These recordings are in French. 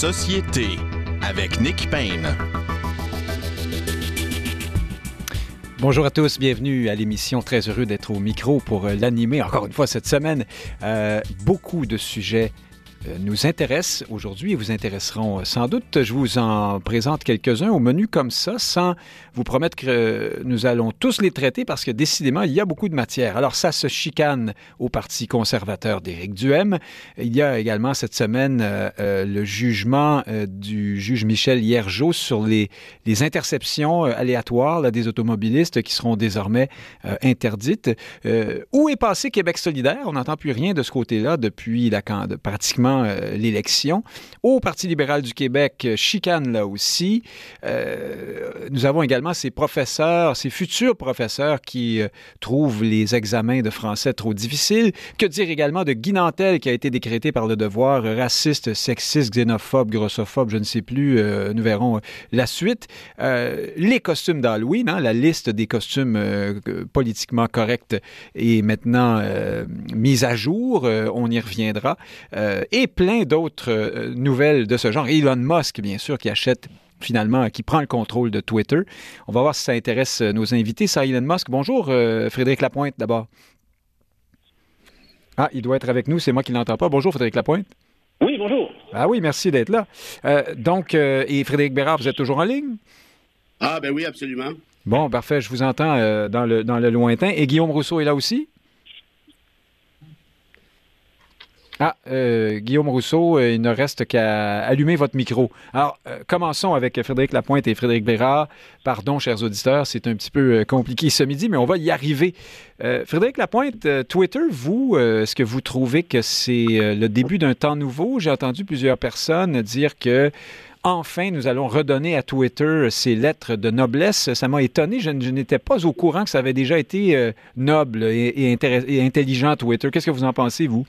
Société avec Nick Payne. Bonjour à tous, bienvenue à l'émission. Très heureux d'être au micro pour euh, l'animer encore une fois cette semaine. Euh, beaucoup de sujets nous intéressent aujourd'hui et vous intéresseront euh, sans doute. Je vous en présente quelques-uns au menu comme ça, sans vous promettre que nous allons tous les traiter parce que décidément, il y a beaucoup de matière. Alors ça se chicane au Parti conservateur d'Éric Duhem. Il y a également cette semaine euh, euh, le jugement euh, du juge Michel Hiergeau sur les, interceptions euh, aléatoires des automobilistes qui seront désormais euh, interdites. Euh, où est passé Québec solidaire? On n'entend plus rien de ce côté-là depuis can- euh, l'élection. Au Parti libéral du Québec, euh, chicane là aussi. Euh, nous avons également ces professeurs, ces futurs professeurs qui trouvent les examens de français trop difficiles. Que dire également de Guy Nantel qui a été décrété par le devoir raciste, sexiste, xénophobe, grossophobe, je ne sais plus. nous verrons la suite. Les costumes d'Halloween, hein, la liste des costumes politiquement corrects est maintenant mise à jour. On y reviendra. Euh, et plein d'autres euh, nouvelles de ce genre. Elon Musk, bien sûr, qui achète finalement, qui prend le contrôle de Twitter. On va voir si ça intéresse euh, nos invités. Ça, Elon Musk. Bonjour, euh, Frédéric Lapointe, d'abord. Ah, il doit être avec nous, c'est moi qui ne l'entends pas. Bonjour, Frédéric Lapointe. Oui, bonjour. Ah oui, merci d'être là. Euh, donc, et Frédéric Bérard, vous êtes toujours en ligne? Ah, ben oui, absolument. Bon, parfait, je vous entends dans, le, dans le lointain. Et Guillaume Rousseau est là aussi? Ah, euh, Guillaume Rousseau, euh, il ne reste qu'à allumer votre micro. Alors, euh, commençons avec Frédéric Lapointe et Frédéric Bérard. Pardon, chers auditeurs, c'est un petit peu compliqué ce midi, mais on va y arriver. Frédéric Lapointe, Twitter, vous, est-ce que vous trouvez que c'est le début d'un temps nouveau? J'ai entendu plusieurs personnes dire que Enfin, nous allons redonner à Twitter ses lettres de noblesse. Ça m'a étonné. Je, n'étais pas au courant que ça avait déjà été noble et, et intelligent, Twitter. Qu'est-ce que vous en pensez, vous?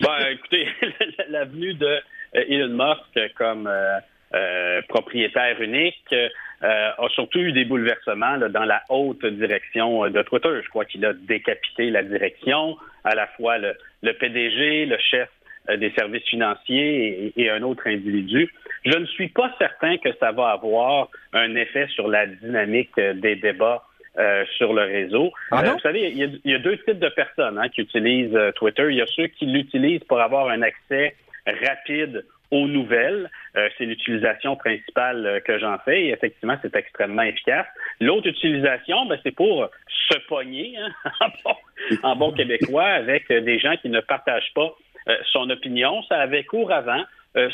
Ben, écoutez, la venue de euh, Elon Musk comme euh, euh, propriétaire unique euh, a surtout eu des bouleversements là, dans la haute direction euh, de Twitter. Je crois qu'il a décapité la direction, à la fois le, PDG, le chef des services financiers et, un autre individu. Je ne suis pas certain que ça va avoir un effet sur la dynamique des débats euh, sur le réseau. Ah? Euh, vous savez, il y, a, il y a deux types de personnes hein, qui utilisent euh, Twitter. Il y a ceux qui l'utilisent pour avoir un accès rapide aux nouvelles. C'est l'utilisation principale que j'en fais et effectivement, c'est extrêmement efficace. L'autre utilisation, ben, c'est pour se pogner hein, en, bon, québécois avec des gens qui ne partagent pas son opinion. Ça avait cours avant,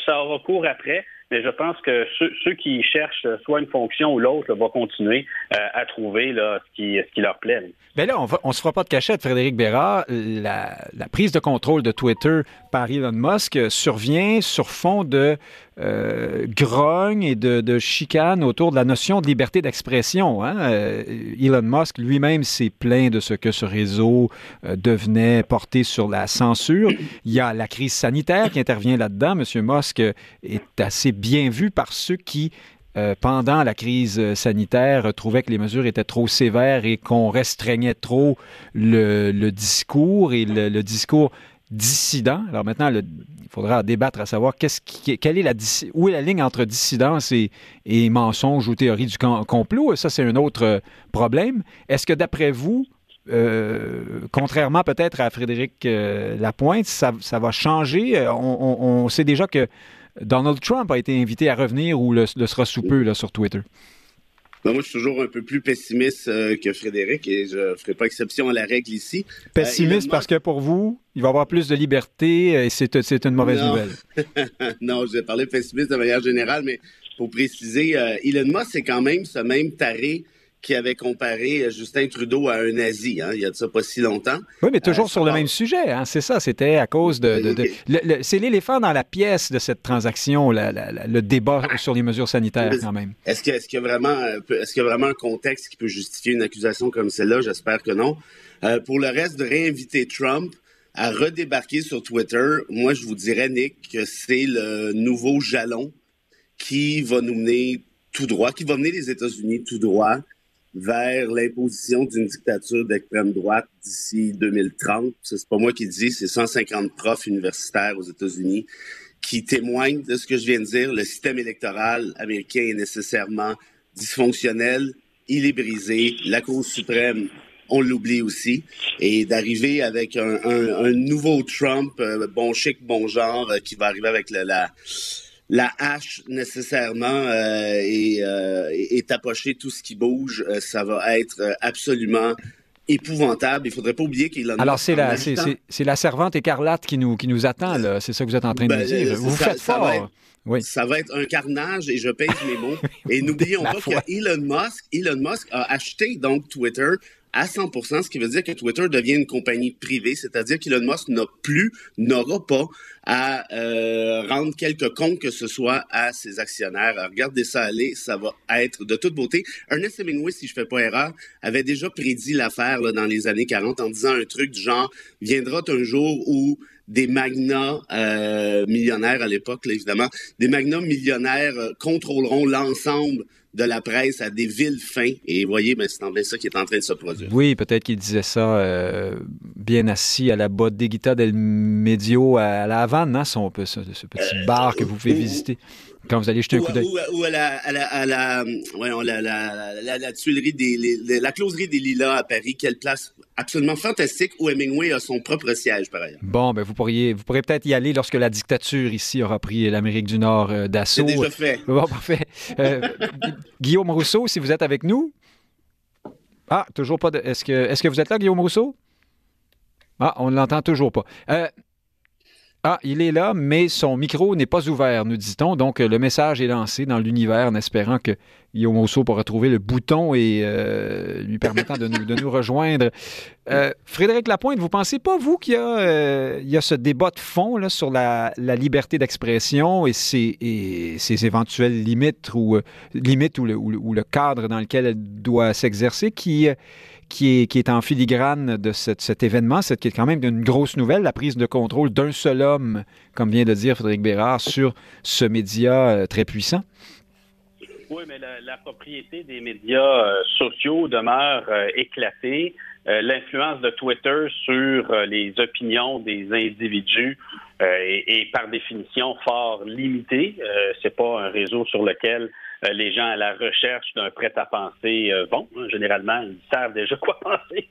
ça aura cours après. Mais je pense que ceux, ceux qui cherchent soit une fonction ou l'autre vont continuer euh, à trouver là, ce, qui, leur plaît. là. Bien là, on ne se fera pas de cachette, Frédéric Bérard. La, la prise de contrôle de Twitter par Elon Musk euh, survient sur fond de euh, grogne et de, de chicane autour de la notion de liberté d'expression. Hein? Euh, Elon Musk lui-même s'est plaint de ce que ce réseau euh, devenait porté sur la censure. Il y a la crise sanitaire qui intervient là-dedans. Monsieur Musk est assez bien vu par ceux qui euh, pendant la crise sanitaire, trouvaient que les mesures étaient trop sévères et qu'on restreignait trop le, discours et le discours dissident. Alors maintenant, il faudra débattre à savoir est la, où est la ligne entre dissidence et, mensonge ou théorie du com- complot. Ça, c'est un autre euh, problème. Est-ce que d'après vous, euh, contrairement peut-être à Frédéric euh, Lapointe, ça, va changer? On, sait déjà que Donald Trump a été invité à revenir ou le, sera sous peu sur Twitter. Ben, moi, je suis toujours un peu plus pessimiste euh, que Frédéric et je ne ferai pas exception à la règle ici. Pessimiste Elon parce que pour vous, il va y avoir plus de liberté et c'est une mauvaise Non. nouvelle. non, je vais parler pessimiste de manière générale, mais pour préciser, euh, Elon Musk, c'est quand même ce même taré qui avait comparé euh, Justin Trudeau à un nazi, hein, il y a de ça pas si longtemps. Oui, mais toujours Euh, sur le même sujet. Hein, c'est ça, c'était à cause de... de- de- le- le- c'est l'éléphant dans la pièce de cette transaction, la- la- la- le débat sur les mesures sanitaires quand même. Est-ce est-ce qu'il y a vraiment, euh, y a vraiment un contexte qui peut justifier une accusation comme celle-là? J'espère que non. Euh, pour le reste, de réinviter Trump à redébarquer sur Twitter, moi, je vous dirais, Nick, que c'est le nouveau jalon qui va nous mener tout droit, qui va mener les États-Unis tout droit vers l'imposition d'une dictature d'extrême droite d'ici 2030. Ça, C'est pas moi qui le dis, c'est 150 profs universitaires aux États-Unis qui témoigne de ce que je viens de dire. Le système électoral américain est nécessairement dysfonctionnel, il est brisé. La Cour suprême, on l'oublie aussi. Et d'arriver avec un, nouveau Trump, euh, bon chic, bon genre, qui va arriver avec la la hache nécessairement euh, et, euh, et, tapocher tout ce qui bouge, euh, ça va être absolument épouvantable. Il faudrait pas oublier qu'il en a... Alors, c'est la, c'est, la servante écarlate qui nous, qui nous attend, là. C'est ça que vous êtes en train de ben, dire. Vous ça, faites fort. oui. Ça va être un carnage et je pèse mes mots. Et n'oublions pas que Elon Musk, Elon Musk a acheté donc Twitter à 100% ce qui veut dire que Twitter devient une compagnie privée, c'est-à-dire qu'Elon Musk n'a plus, n'aura pas à euh, rendre quelque compte que ce soit à ses actionnaires. regardez ça aller, ça va être de toute beauté. Ernest Hemingway, si je fais pas erreur, avait déjà prédit l'affaire dans les années 40 en disant un truc du genre viendra un jour où des magnats euh, millionnaires à l'époque, évidemment, des magnats millionnaires euh, contrôleront l'ensemble de la presse à des villes fins. Et voyez, ben, c'est en ça qui est en train de se produire. Oui, peut-être qu'il disait ça euh, bien assis à la Bodeguita del Medio à la Havane, hein, son, ce, ce petit bar que vous pouvez visiter quand vous allez jeter un coup d'œil. Ou, à la, à la, à la, la, la, tuilerie des, la closerie des Lilas à Paris, quelle place absolument fantastique où Hemingway a son propre siège par ailleurs. Bon, ben vous pourriez, vous pourrez peut-être y aller lorsque la dictature ici aura pris l'Amérique du Nord euh, d'assaut. C'est déjà fait. Bon, parfait. Euh, Guillaume Rousseau, si vous êtes avec nous. Ah, toujours pas de. Est-ce que, est-ce que vous êtes là, Guillaume Rousseau? Ah, on ne l'entend toujours pas. Euh, ah, il est là, mais son micro n'est pas ouvert, nous dit-on. Donc, le message est lancé dans l'univers en espérant que Rousseau pourra trouver le bouton et euh, lui permettant de nous, rejoindre. Euh, Frédéric Lapointe, vous pensez pas, vous, qu'il y, euh, a ce débat de fond sur la, liberté d'expression et ses, éventuelles limites le, ou le, cadre dans lequel elle doit s'exercer qui qui est, en filigrane de cet événement, c'est qui est quand même une grosse nouvelle, la prise de contrôle d'un seul homme, comme vient de dire Frédéric Bérard, sur ce média euh, très puissant? Oui, mais la, propriété des médias euh, sociaux demeure euh, éclatée. L'influence de Twitter sur les opinions des individus est, est, par définition fort limitée. c'est pas un réseau sur lequel les gens à la recherche d'un prêt-à-penser euh, vont. Hein, généralement, ils savent déjà quoi penser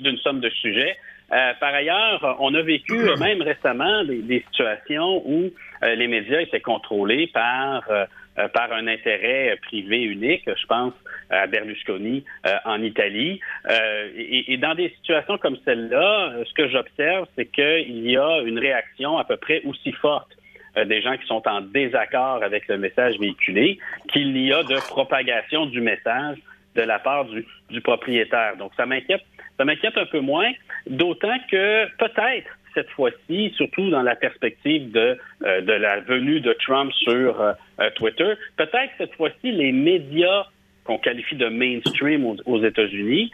d'une somme de sujets. Euh, par ailleurs, on a vécu même récemment des, situations où les médias étaient contrôlés par par un intérêt privé unique. Je pense à Berlusconi en Italie. Et, et, dans des situations comme celle-là, ce que j'observe, c'est qu'il y a une réaction à peu près aussi forte euh, des gens qui sont en désaccord avec le message véhiculé qu'il y a de propagation du message de la part du, propriétaire. Donc, ça m'inquiète, ça m'inquiète un peu moins, d'autant que peut-être cette fois-ci, surtout dans la perspective de, euh, de la venue de Trump sur euh, Twitter, peut-être cette fois-ci les médias qu'on qualifie de mainstream aux, États-Unis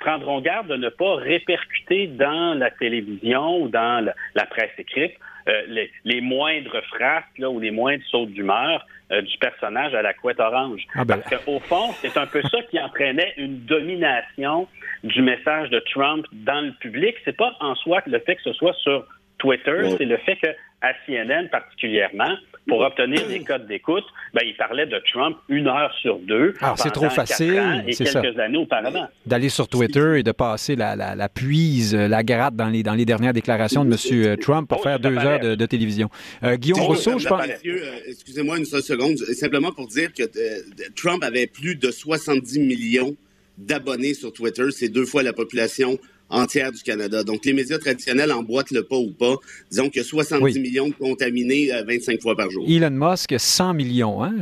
prendront garde de ne pas répercuter dans la télévision ou dans la presse écrite euh, les, moindres phrases là, ou les moindres sautes d'humeur euh, du personnage à la couette orange. Ah ben... Parce qu'au fond, c'est un peu ça qui entraînait une domination du message de Trump dans le public. C'est pas en soi que le fait que ce soit sur Twitter, c'est le fait que à CNN particulièrement, pour obtenir des codes d'écoute, ben, il parlait de Trump une heure sur deux. Alors, c'est trop facile. Et quelques années auparavant. D'aller sur Twitter et de passer la, la, puise, la gratte dans les, dans les dernières déclarations de M. Euh, Trump pour faire deux heures de, télévision. Euh, Guillaume Rousseau, je pense. Euh, excusez-moi une seconde, simplement pour dire que Trump avait plus de 70 millions d'abonnés sur Twitter. C'est deux fois la population entière du Canada. Donc, les médias traditionnels emboîtent le pas ou pas. Disons qu'il y a 70 millions de contaminés 25 euh, fois par jour. Elon Musk, 100 millions. Hein?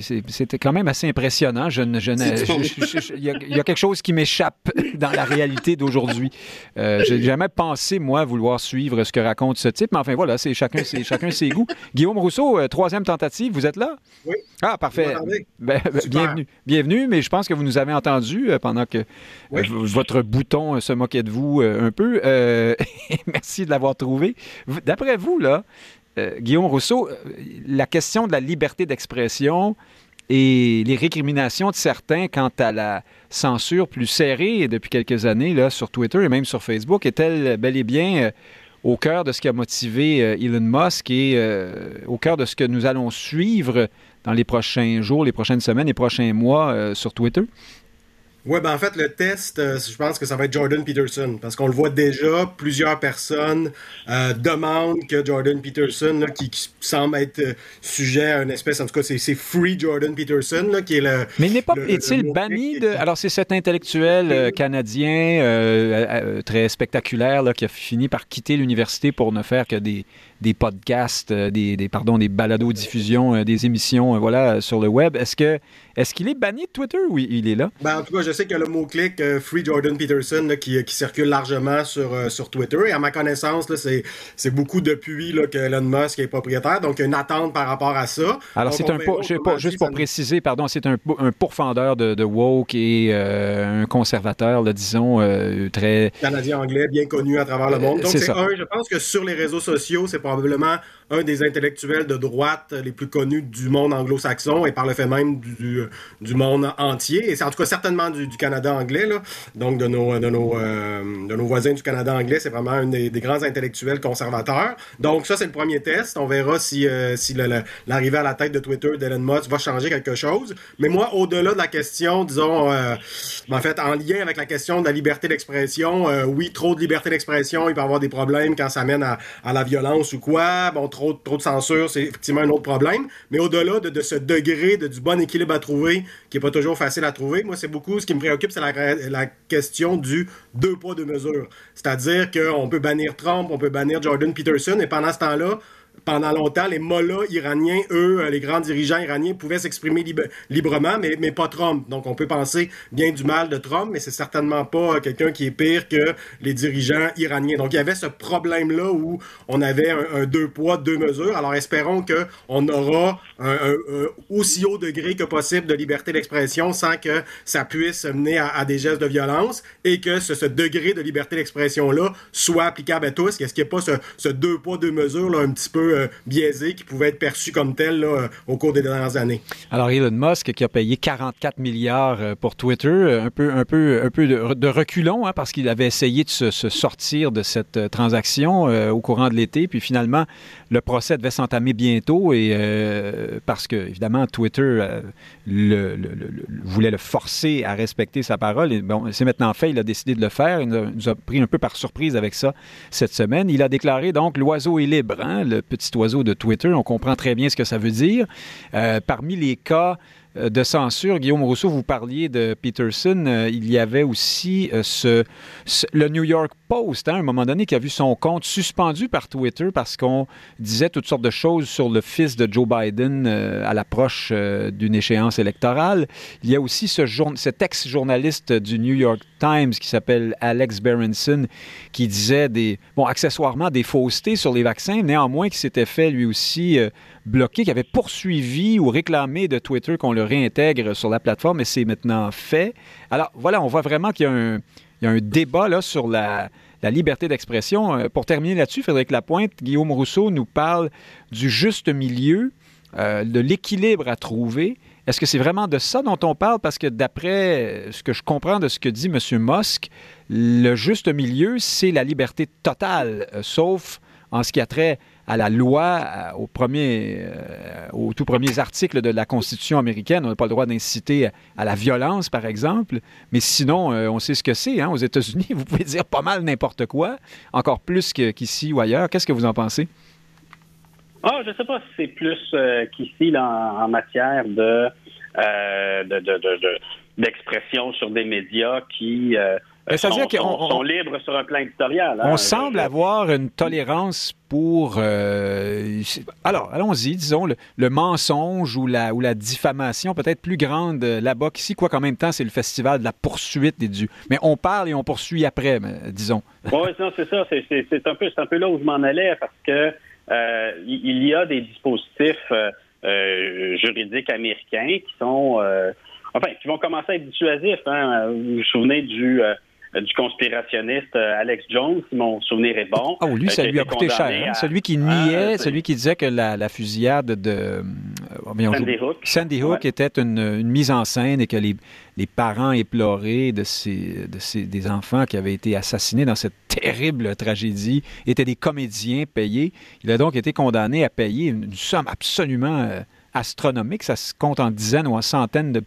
C'était quand même assez impressionnant. Je, je, il, y a, quelque chose qui m'échappe dans la réalité d'aujourd'hui. Euh, J'ai jamais pensé, moi, vouloir suivre ce que raconte ce type. Mais enfin, voilà, c'est chacun, chacun ses goûts. Guillaume Rousseau, euh, troisième tentative, vous êtes là? Oui. Ah, parfait. Ben, ben, bienvenue. Bienvenue, mais je pense que vous nous avez entendu euh, pendant que votre bouton se moquait de vous euh, un peu. Euh, merci de l'avoir trouvé. D'après vous, là, euh, Guillaume Rousseau, la question de la liberté d'expression et les récriminations de certains quant à la censure plus serrée depuis quelques années là, sur Twitter et même sur Facebook est-elle bel et bien au cœur de ce qui a motivé Elon Musk et au cœur de ce que nous allons suivre dans les prochains jours, les prochaines semaines, les prochains mois sur Twitter? Oui, ben en fait, le test, euh, je pense que ça va être Jordan Peterson, parce qu'on le voit déjà, plusieurs personnes euh, demandent que Jordan Peterson, qui, semble être euh, sujet à une espèce, en tout cas, c'est Free Jordan Peterson, là, qui est le... Mais il n'est pas, est-il banni de... Alors, c'est cet intellectuel canadien très spectaculaire là, qui a fini par quitter l'université pour ne faire que des, des podcasts, des, des, pardon, des balados-diffusions, des émissions voilà, sur le web. Est-ce que est-ce qu'il est banni de Twitter ou il est là? Ben, en tout cas, je sais qu'il y a le mot-clic euh, Free Jordan Peterson qui, qui, circule largement sur, euh, sur Twitter. Et à ma connaissance, c'est beaucoup depuis là, que Elon Musk est propriétaire. Donc, une attente par rapport à ça. Alors, c'est un pour, juste pour préciser, pardon, c'est un, un, pourfendeur de, de woke et euh, un conservateur, là, disons, très. Canadien-anglais, bien connu à travers le monde. Donc, c'est un, je pense que sur les réseaux sociaux, c'est probablement un des intellectuels de droite les plus connus du monde anglo-saxon et par le fait même du, du, monde entier. Et c'est en tout cas certainement du, Canada anglais, là. donc de nos, de, nos, euh, de nos voisins du Canada anglais. C'est vraiment un des, grands intellectuels conservateurs. Donc ça, c'est le premier test. On verra si, euh, si l'arrivée à la tête de Twitter d'Elon Musk va changer quelque chose. Mais moi, au-delà de la question, disons, euh, en fait, en lien avec la question de la liberté d'expression, oui, trop de liberté d'expression, il peut y avoir des problèmes quand ça mène à, à la violence quoi. Bon, trop, trop de censure, c'est effectivement un autre problème. Mais au-delà de, ce degré de, du bon équilibre à trouver, qui n'est pas toujours facile à trouver, moi, c'est beaucoup ce qui me préoccupe, c'est la, la, question du deux poids, deux mesures. C'est-à-dire qu'on peut bannir Trump, on peut bannir Jordan Peterson, et pendant ce temps-là, pendant longtemps, les mollahs iraniens, eux, euh, les grands dirigeants iraniens, pouvaient s'exprimer librement, mais, mais pas Trump. Donc, on peut penser bien du mal de Trump, mais c'est certainement pas euh, quelqu'un qui est pire que les dirigeants iraniens. Donc, il y avait ce problème-là où on avait un, deux poids, deux mesures. Alors, espérons qu'on aura un, aussi haut degré que possible de liberté d'expression sans que ça puisse mener à, des gestes de violence et que ce, degré de liberté d'expression-là soit applicable à tous. Est-ce qu'il n'y a pas ce, deux poids, deux mesures là, un petit peu euh, biaisé qui pouvait être perçu comme tel euh, au cours des dernières années. Alors Elon Musk qui a payé 44 milliards euh, pour Twitter, un peu, un peu, un peu de, reculons hein, parce qu'il avait essayé de se, sortir de cette transaction au courant de l'été, puis finalement le procès devait s'entamer bientôt et parce que évidemment Twitter voulait le forcer à respecter sa parole. Bon, c'est maintenant fait, il a décidé de le faire. Il nous a, pris un peu par surprise avec ça cette semaine. Il a déclaré donc l'oiseau est libre, hein, le petit oiseau de Twitter. On comprend très bien ce que ça veut dire. Euh, parmi les cas de censure. Guillaume Rousseau, vous parliez de Peterson. Euh, il y avait aussi euh, le New York Post, hein, à un moment donné, qui a vu son compte suspendu par Twitter parce qu'on disait toutes sortes de choses sur le fils de Joe Biden à l'approche d'une échéance électorale. Il y a aussi ce cet ex-journaliste du New York Times qui s'appelle Alex Berenson qui disait des, bon, accessoirement des faussetés sur les vaccins, néanmoins qui s'était fait lui aussi bloqué, qui avait poursuivi ou réclamé de Twitter qu'on le réintègre sur la plateforme, et c'est maintenant fait. Alors voilà, on voit vraiment qu'il y a un, un débat là, sur la, liberté d'expression. Euh, pour terminer là-dessus, Frédéric Lapointe, Guillaume Rousseau nous parle du juste milieu, euh, de l'équilibre à trouver. Est-ce que c'est vraiment de ça dont on parle? Parce que d'après ce que je comprends de ce que dit M. Musk, le juste milieu, c'est la liberté totale, euh, sauf en ce qui a trait à la loi, euh, au premier, euh, aux tout premiers articles de la Constitution américaine. On n'a pas le droit d'inciter à la violence, par exemple. Mais sinon, euh, on sait ce que c'est. Hein. Aux États-Unis, vous pouvez dire pas mal n'importe quoi, encore plus qu'ici ou ailleurs. Qu'est-ce que vous en pensez? Ah, je ne sais pas si c'est plus qu'ici en, matière de, d'expression sur des médias qui sur un plan éditorial. Hein. on semble avoir une tolérance pour... Euh, alors, allons-y, disons, le, mensonge ou la, ou la diffamation peut-être plus grande là-bas qu'ici, quoi qu'en même temps, c'est le festival de la poursuite des dieux. Mais on parle et on poursuit après, disons. Oui, c'est ça. C'est un, peu, un peu là où je m'en allais parce que euh, il y a des dispositifs euh, juridiques américains qui sont... enfin, qui vont commencer à être dissuasifs. Hein. Vous vous souvenez du du conspirationniste Alex Jones, si mon souvenir est bon. Oh, lui, ça lui a coûté cher. Hein. Celui qui niait, ah, celui qui disait que la, fusillade de Sandy Hook, Sandy Hook était une, mise en scène et que les, les parents épleurés de, ces, de ces, des enfants qui avaient été assassinés dans cette terrible tragédie étaient des comédiens payés. Il a donc été condamné à payer une, somme absolument astronomique. Ça se compte en dizaines ou en centaines de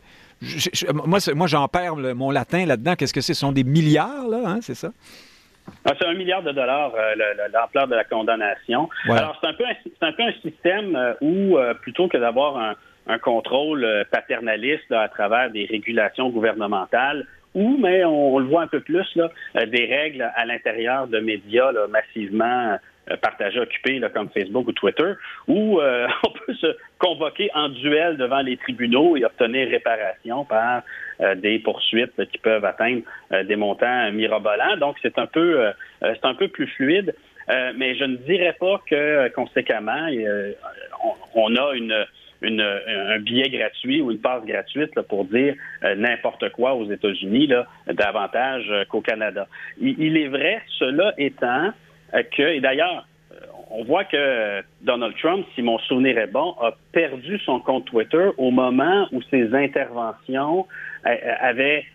moi, moi j'en perds mon latin là-dedans. Qu'est-ce que c'est? Ce sont des milliards, là, hein, c'est ça? Ah, c'est un milliard de dollars euh, l'ampleur de la condamnation. Alors, c'est un, peu un, un peu un système euh, où, euh, plutôt que d'avoir un, contrôle paternaliste à travers des régulations gouvernementales, ou, mais on, le voit un peu plus, là, des règles à l'intérieur de médias massivement euh, partagés, occupés comme Facebook ou Twitter, où euh, on peut se convoquer en duel devant les tribunaux et obtenir réparation par euh, des poursuites qui peuvent atteindre des montants mirobolants. Donc, c'est un peu c'est un peu plus fluide. mais je ne dirais pas que conséquemment, on, a une, une, un billet gratuit ou une passe gratuite pour dire n'importe quoi aux États-Unis, davantage qu'au Canada. il, est vrai, cela étant, euh, que, et d'ailleurs, euh, on voit que Donald Trump, si mon souvenir est bon, a perdu son compte Twitter au moment où ses interventions euh, avaient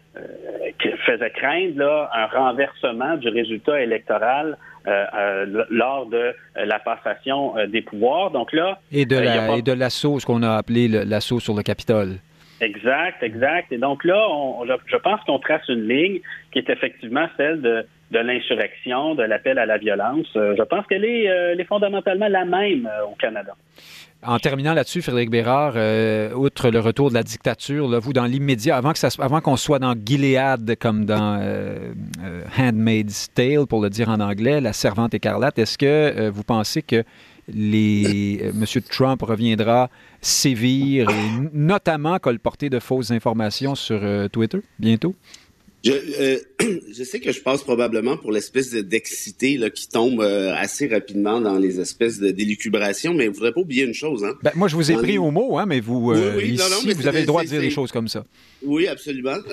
faisaient craindre là, un renversement du résultat électoral lors de la passation des pouvoirs. Donc là, et de la, et de l'assaut, ce qu'on a appelé l'assaut sur le Capitole. Exact, exact. Et donc là, on, je pense qu'on trace une ligne qui est effectivement celle de de l'insurrection, de l'appel à la violence. Euh, je pense qu'elle est, euh, fondamentalement la même euh, au Canada. En terminant là-dessus, Frédéric Bérard, outre le retour de la dictature, vous, dans l'immédiat, avant, que avant qu'on soit dans Gilead comme dans Handmaid's Tale, pour le dire en anglais, La Servante écarlate, est-ce que vous pensez que M. Trump reviendra sévir et notamment colporter de fausses informations sur Twitter bientôt? Je, euh, je sais que je passe probablement pour l'espèce d'excité qui tombe euh, assez rapidement dans les espèces de délucubration, mais vous ne pas oublier une chose. Hein? Ben, moi, je vous ai pris au mot, hein, mais vous, euh, ici, vous avez le droit de dire des choses comme ça. Oui, absolument.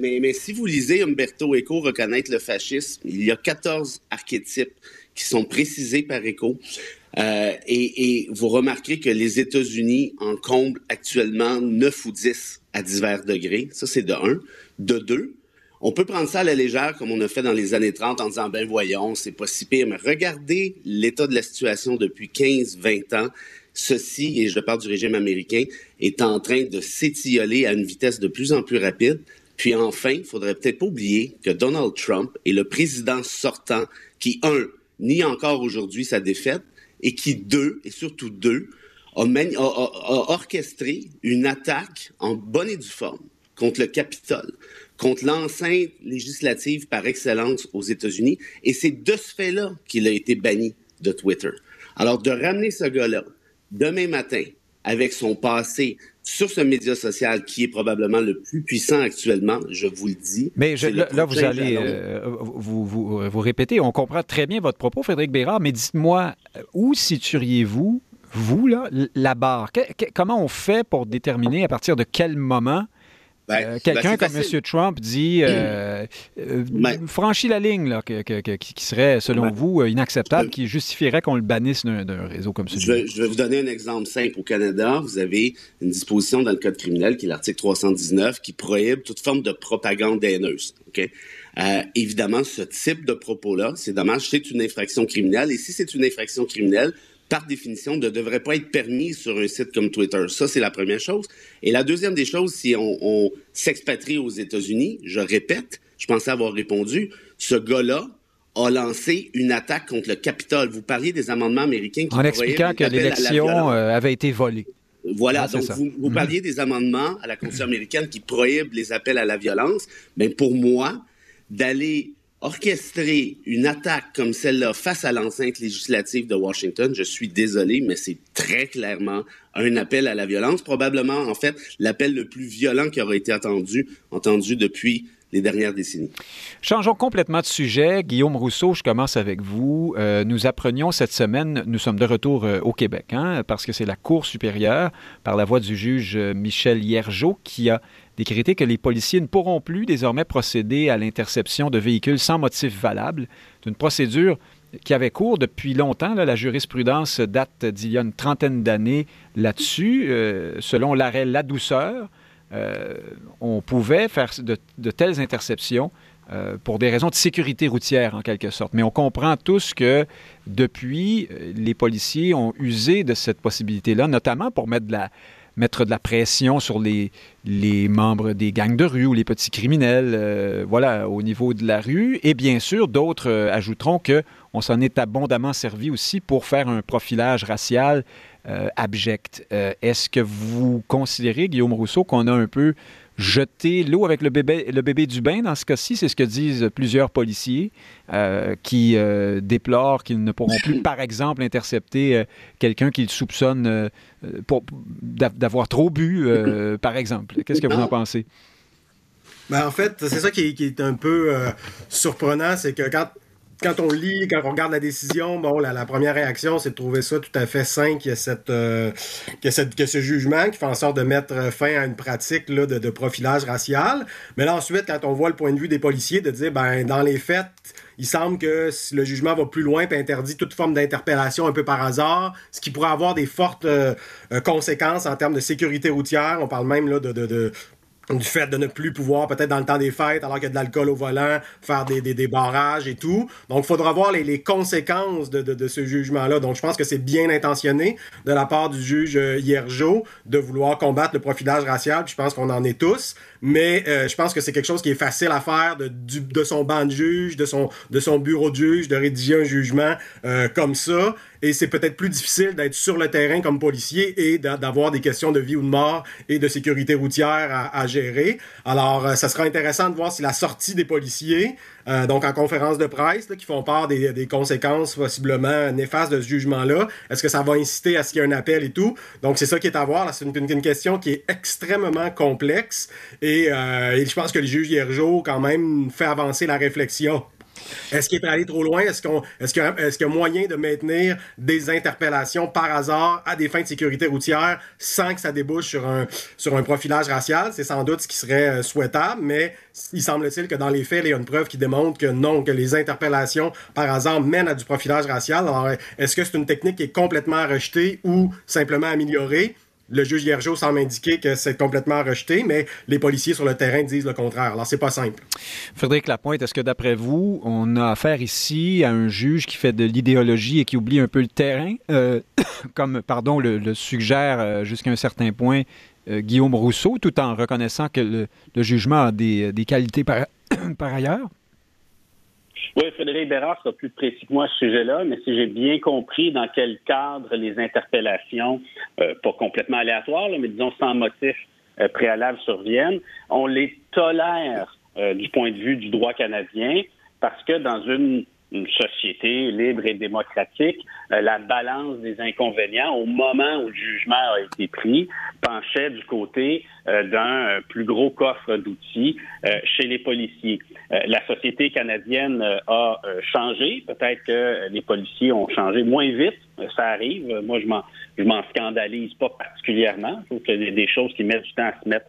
mais, mais si vous lisez Umberto Eco, Reconnaître le fascisme, il y a 14 archétypes qui sont précisés par Eco. et, et vous remarquerez que les États-Unis en comblent actuellement 9 ou 10 à divers degrés. Ça, c'est de 1. De 2, on peut prendre ça à la légère, comme on a fait dans les années 30, en disant, ben voyons, c'est pas si pire, mais regardez l'état de la situation depuis 15, 20 ans. Ceci, et je parle du régime américain, est en train de s'étioler à une vitesse de plus en plus rapide. Puis enfin, il faudrait peut-être pas oublier que Donald Trump est le président sortant qui, un, nie encore aujourd'hui sa défaite, et qui, deux, et surtout deux, a, a orchestré une attaque en bonne et due forme contre le Capitole, contre l'enceinte législative par excellence aux États-Unis. Et c'est de ce fait-là qu'il a été banni de Twitter. Alors, de ramener ce gars-là demain matin avec son passé sur ce média social qui est probablement le plus puissant actuellement, je vous le dis. Mais là, vous allez euh, vous, vous, vous, répéter, on comprend très bien votre propos, Frédéric Bérard, mais dites-moi, où situeriez-vous, vous, là, la barre? comment on fait pour déterminer à partir de quel moment ben, euh, quelqu'un ben, comme M. Trump dit euh, euh ben franchit la ligne là, qui serait, selon vous, inacceptable, qui justifierait qu'on le bannisse d'un réseau comme celui-là? Je, vais vous donner un exemple simple. Au Canada, vous avez une disposition dans le Code criminel, qui est l'article 319, qui prohibe toute forme de propagande haineuse. évidemment, ce type de propos-là, c'est dommage, c'est une infraction criminelle. Et si c'est une infraction criminelle, par définition, ne devrait pas être permis sur un site comme Twitter. Ça, c'est la première chose. Et la deuxième des choses, si on, s'expatrie aux États-Unis, je répète, je pensais avoir répondu, ce gars-là a lancé une attaque contre le Capitole. Vous parliez des amendements américains qui En expliquant que l'élection euh, avait été volée. Voilà, donc vous, vous, parliez mhm. des amendements à la Constitution américaine qui prohibent les appels à la violence. Mais pour moi, d'aller orchestrer une attaque comme celle-là face à l'enceinte législative de Washington, je suis désolé, mais c'est très clairement un appel à la violence, probablement en fait l'appel le plus violent qui aurait été entendu, entendu depuis les dernières décennies. Changeons complètement de sujet. Guillaume Rousseau, je commence avec vous. Euh, nous apprenions cette semaine, nous sommes de retour euh, au Québec, hein, parce que c'est la Cour supérieure, par la voix du juge euh, Michel Hiergeau, qui a décrété que les policiers ne pourront plus désormais procéder à l'interception de véhicules sans motif valable. C'est une procédure qui avait cours depuis longtemps. la jurisprudence date d'il y a une trentaine d'années là-dessus. selon l'arrêt La Douceur, euh, on pouvait faire de, telles interceptions euh, pour des raisons de sécurité routière, en quelque sorte. Mais on comprend tous que depuis, euh, les policiers ont usé de cette possibilité-là, notamment pour mettre de la, mettre de la pression sur les, membres des gangs de rue ou les petits criminels, voilà, au niveau de la rue. Et bien sûr, d'autres ajouteront que on s'en est abondamment servi aussi pour faire un profilage racial euh, abject. Euh, est-ce que vous considérez, Guillaume Rousseau, qu'on a un peu jeté l'eau avec le bébé, le bébé du bain dans ce cas-ci? C'est ce que disent plusieurs policiers euh, qui déplorent qu'ils ne pourront plus, par exemple, intercepter quelqu'un qu'ils soupçonnent d'avoir trop bu, par exemple. Qu'est-ce que vous en pensez? Ben, en fait, c'est ça qui est, un peu surprenant, c'est que quand quand on lit, quand on regarde la décision, bon, la, première réaction, c'est de trouver ça tout à fait sain qu'il y euh, que, cette, que ce jugement qui fait en sorte de mettre fin à une pratique là, de, profilage racial. Mais là, ensuite, quand on voit le point de vue des policiers, de dire, ben, dans les faits, il semble que le jugement va plus loin et interdit toute forme d'interpellation un peu par hasard, ce qui pourrait avoir des fortes euh, euh, conséquences en termes de sécurité routière. On parle même là, de, de du fait de ne plus pouvoir, peut-être dans le temps des fêtes, alors qu'il y a de l'alcool au volant, faire des, des, barrages et tout. Donc, il faudra voir les, les conséquences de, de, ce jugement-là. Donc, je pense que c'est bien intentionné de la part du juge euh, Hiergeau de vouloir combattre le profilage racial. Puis je pense qu'on en est tous. Mais euh, je pense que c'est quelque chose qui est facile à faire de, de son banc de juge, de son, de son bureau de juge, de rédiger un jugement euh, comme ça et c'est peut-être plus difficile d'être sur le terrain comme policier et d'avoir des questions de vie ou de mort et de sécurité routière à, gérer. Alors, euh, ça sera intéressant de voir si la sortie des policiers, euh, donc en conférence de presse, qui font part des, conséquences possiblement néfastes de ce jugement-là, est-ce que ça va inciter à ce qu'il y ait un appel et tout? Donc, c'est ça qui est à voir. C'est une, question qui est extrêmement complexe et, euh, et je pense que le juge Hiergeau, quand même, fait avancer la réflexion. Est-ce qu'il est allé trop loin? Est-ce est-ce qu'il, y a, moyen de maintenir des interpellations par hasard à des fins de sécurité routière sans que ça débouche sur un, sur un profilage racial? C'est sans doute ce qui serait euh, souhaitable, mais il semble-t-il que dans les faits, il y a une preuve qui démontre que non, que les interpellations par hasard mènent à du profilage racial. Alors, est-ce que c'est une technique qui est complètement rejetée ou simplement améliorée? Le juge Hiergeau semble indiquer que c'est complètement rejeté, mais les policiers sur le terrain disent le contraire. Alors, c'est pas simple. Frédéric Lapointe, est-ce que d'après vous, on a affaire ici à un juge qui fait de l'idéologie et qui oublie un peu le terrain, euh, comme, pardon, le, suggère euh, jusqu'à un certain point euh, Guillaume Rousseau, tout en reconnaissant que le, jugement a des, qualités par ailleurs? Oui, Frédéric Bérard sera plus précis que moi à ce sujet-là, mais si j'ai bien compris dans quel cadre les interpellations, euh, pas complètement aléatoires, mais disons sans motif euh, préalable surviennent, on les tolère euh, du point de vue du droit canadien parce que dans une une société libre et démocratique, la balance des inconvénients au moment où le jugement a été pris penchait du côté euh, d'un euh, plus gros coffre d'outils chez les policiers. la société canadienne a changé. Peut-être que les policiers ont changé moins vite. Ça arrive. Moi, je m'en, m'en scandalise pas particulièrement. Je trouve a des choses qui mettent du temps à se mettre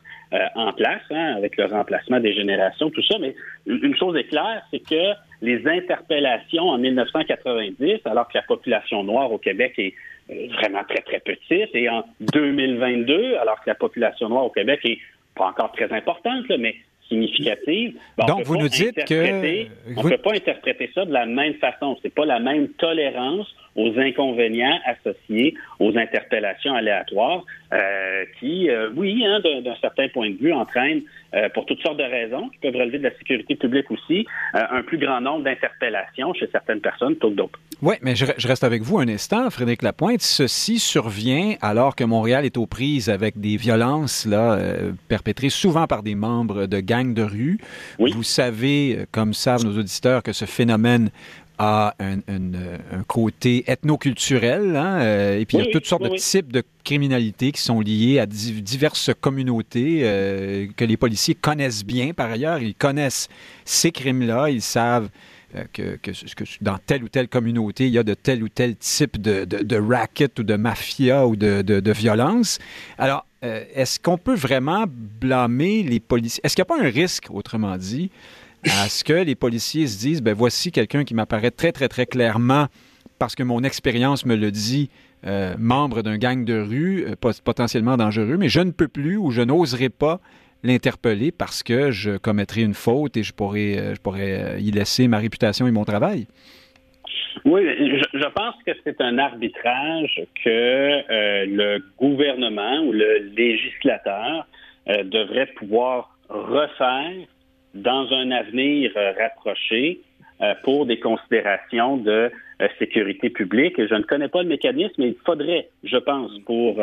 en place, hein, avec le remplacement des générations, tout ça. Mais une chose est claire, c'est que les interpellations en 1990, alors que la population noire au Québec est euh, vraiment très, très petite, et en 2022, alors que la population noire au Québec est pas encore très importante, mais significative. Ben, Donc, vous nous dites que... On ne peut pas interpréter ça de la même façon. C'est pas la même tolérance aux inconvénients associés aux interpellations aléatoires euh, qui, euh, oui, hein, d'un certain point de vue, entraînent, euh, pour toutes sortes de raisons, qui peuvent relever de la sécurité publique aussi, un plus grand nombre d'interpellations chez certaines personnes plutôt que d'autres. Oui, mais je, reste avec vous un instant, Frédéric Lapointe. Ceci survient alors que Montréal est aux prises avec des violences là, perpétrées souvent par des membres de gangs de rue. Vous savez, comme savent nos auditeurs, que ce phénomène a un, côté ethnoculturel, hein, et puis il y a toutes sortes de types de criminalité qui sont liées à diverses communautés que les policiers connaissent bien par ailleurs. Ils connaissent ces crimes-là, ils savent que, que, dans telle ou telle communauté, il y a de tel ou tel type de, de, racket ou de mafia ou de, de violence. Alors, est-ce qu'on peut vraiment blâmer les policiers? Est-ce qu'il n'y a pas un risque, autrement dit, à ce que les policiers se disent, ben voici quelqu'un qui m'apparaît très, très, très clairement, parce que mon expérience me le dit, euh, membre d'un gang de rue, euh, potentiellement dangereux, mais je ne peux plus ou je n'oserai pas l'interpeller parce que je commettrai une faute et je pourrais, euh, je pourrais y laisser ma réputation et mon travail. Oui, je, pense que c'est un arbitrage que le gouvernement ou le législateur devrait pouvoir refaire dans un avenir euh, rapproché euh, pour des considérations de euh, sécurité publique. Je ne connais pas le mécanisme, mais il faudrait, je pense, pour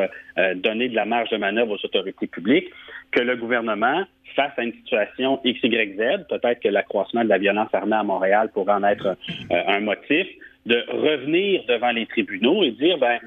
donner de la marge de manœuvre aux autorités publiques, que le gouvernement, face à une situation XYZ, peut-être que l'accroissement de la violence armée à Montréal pourrait en être un motif, de revenir devant les tribunaux et dire, ben,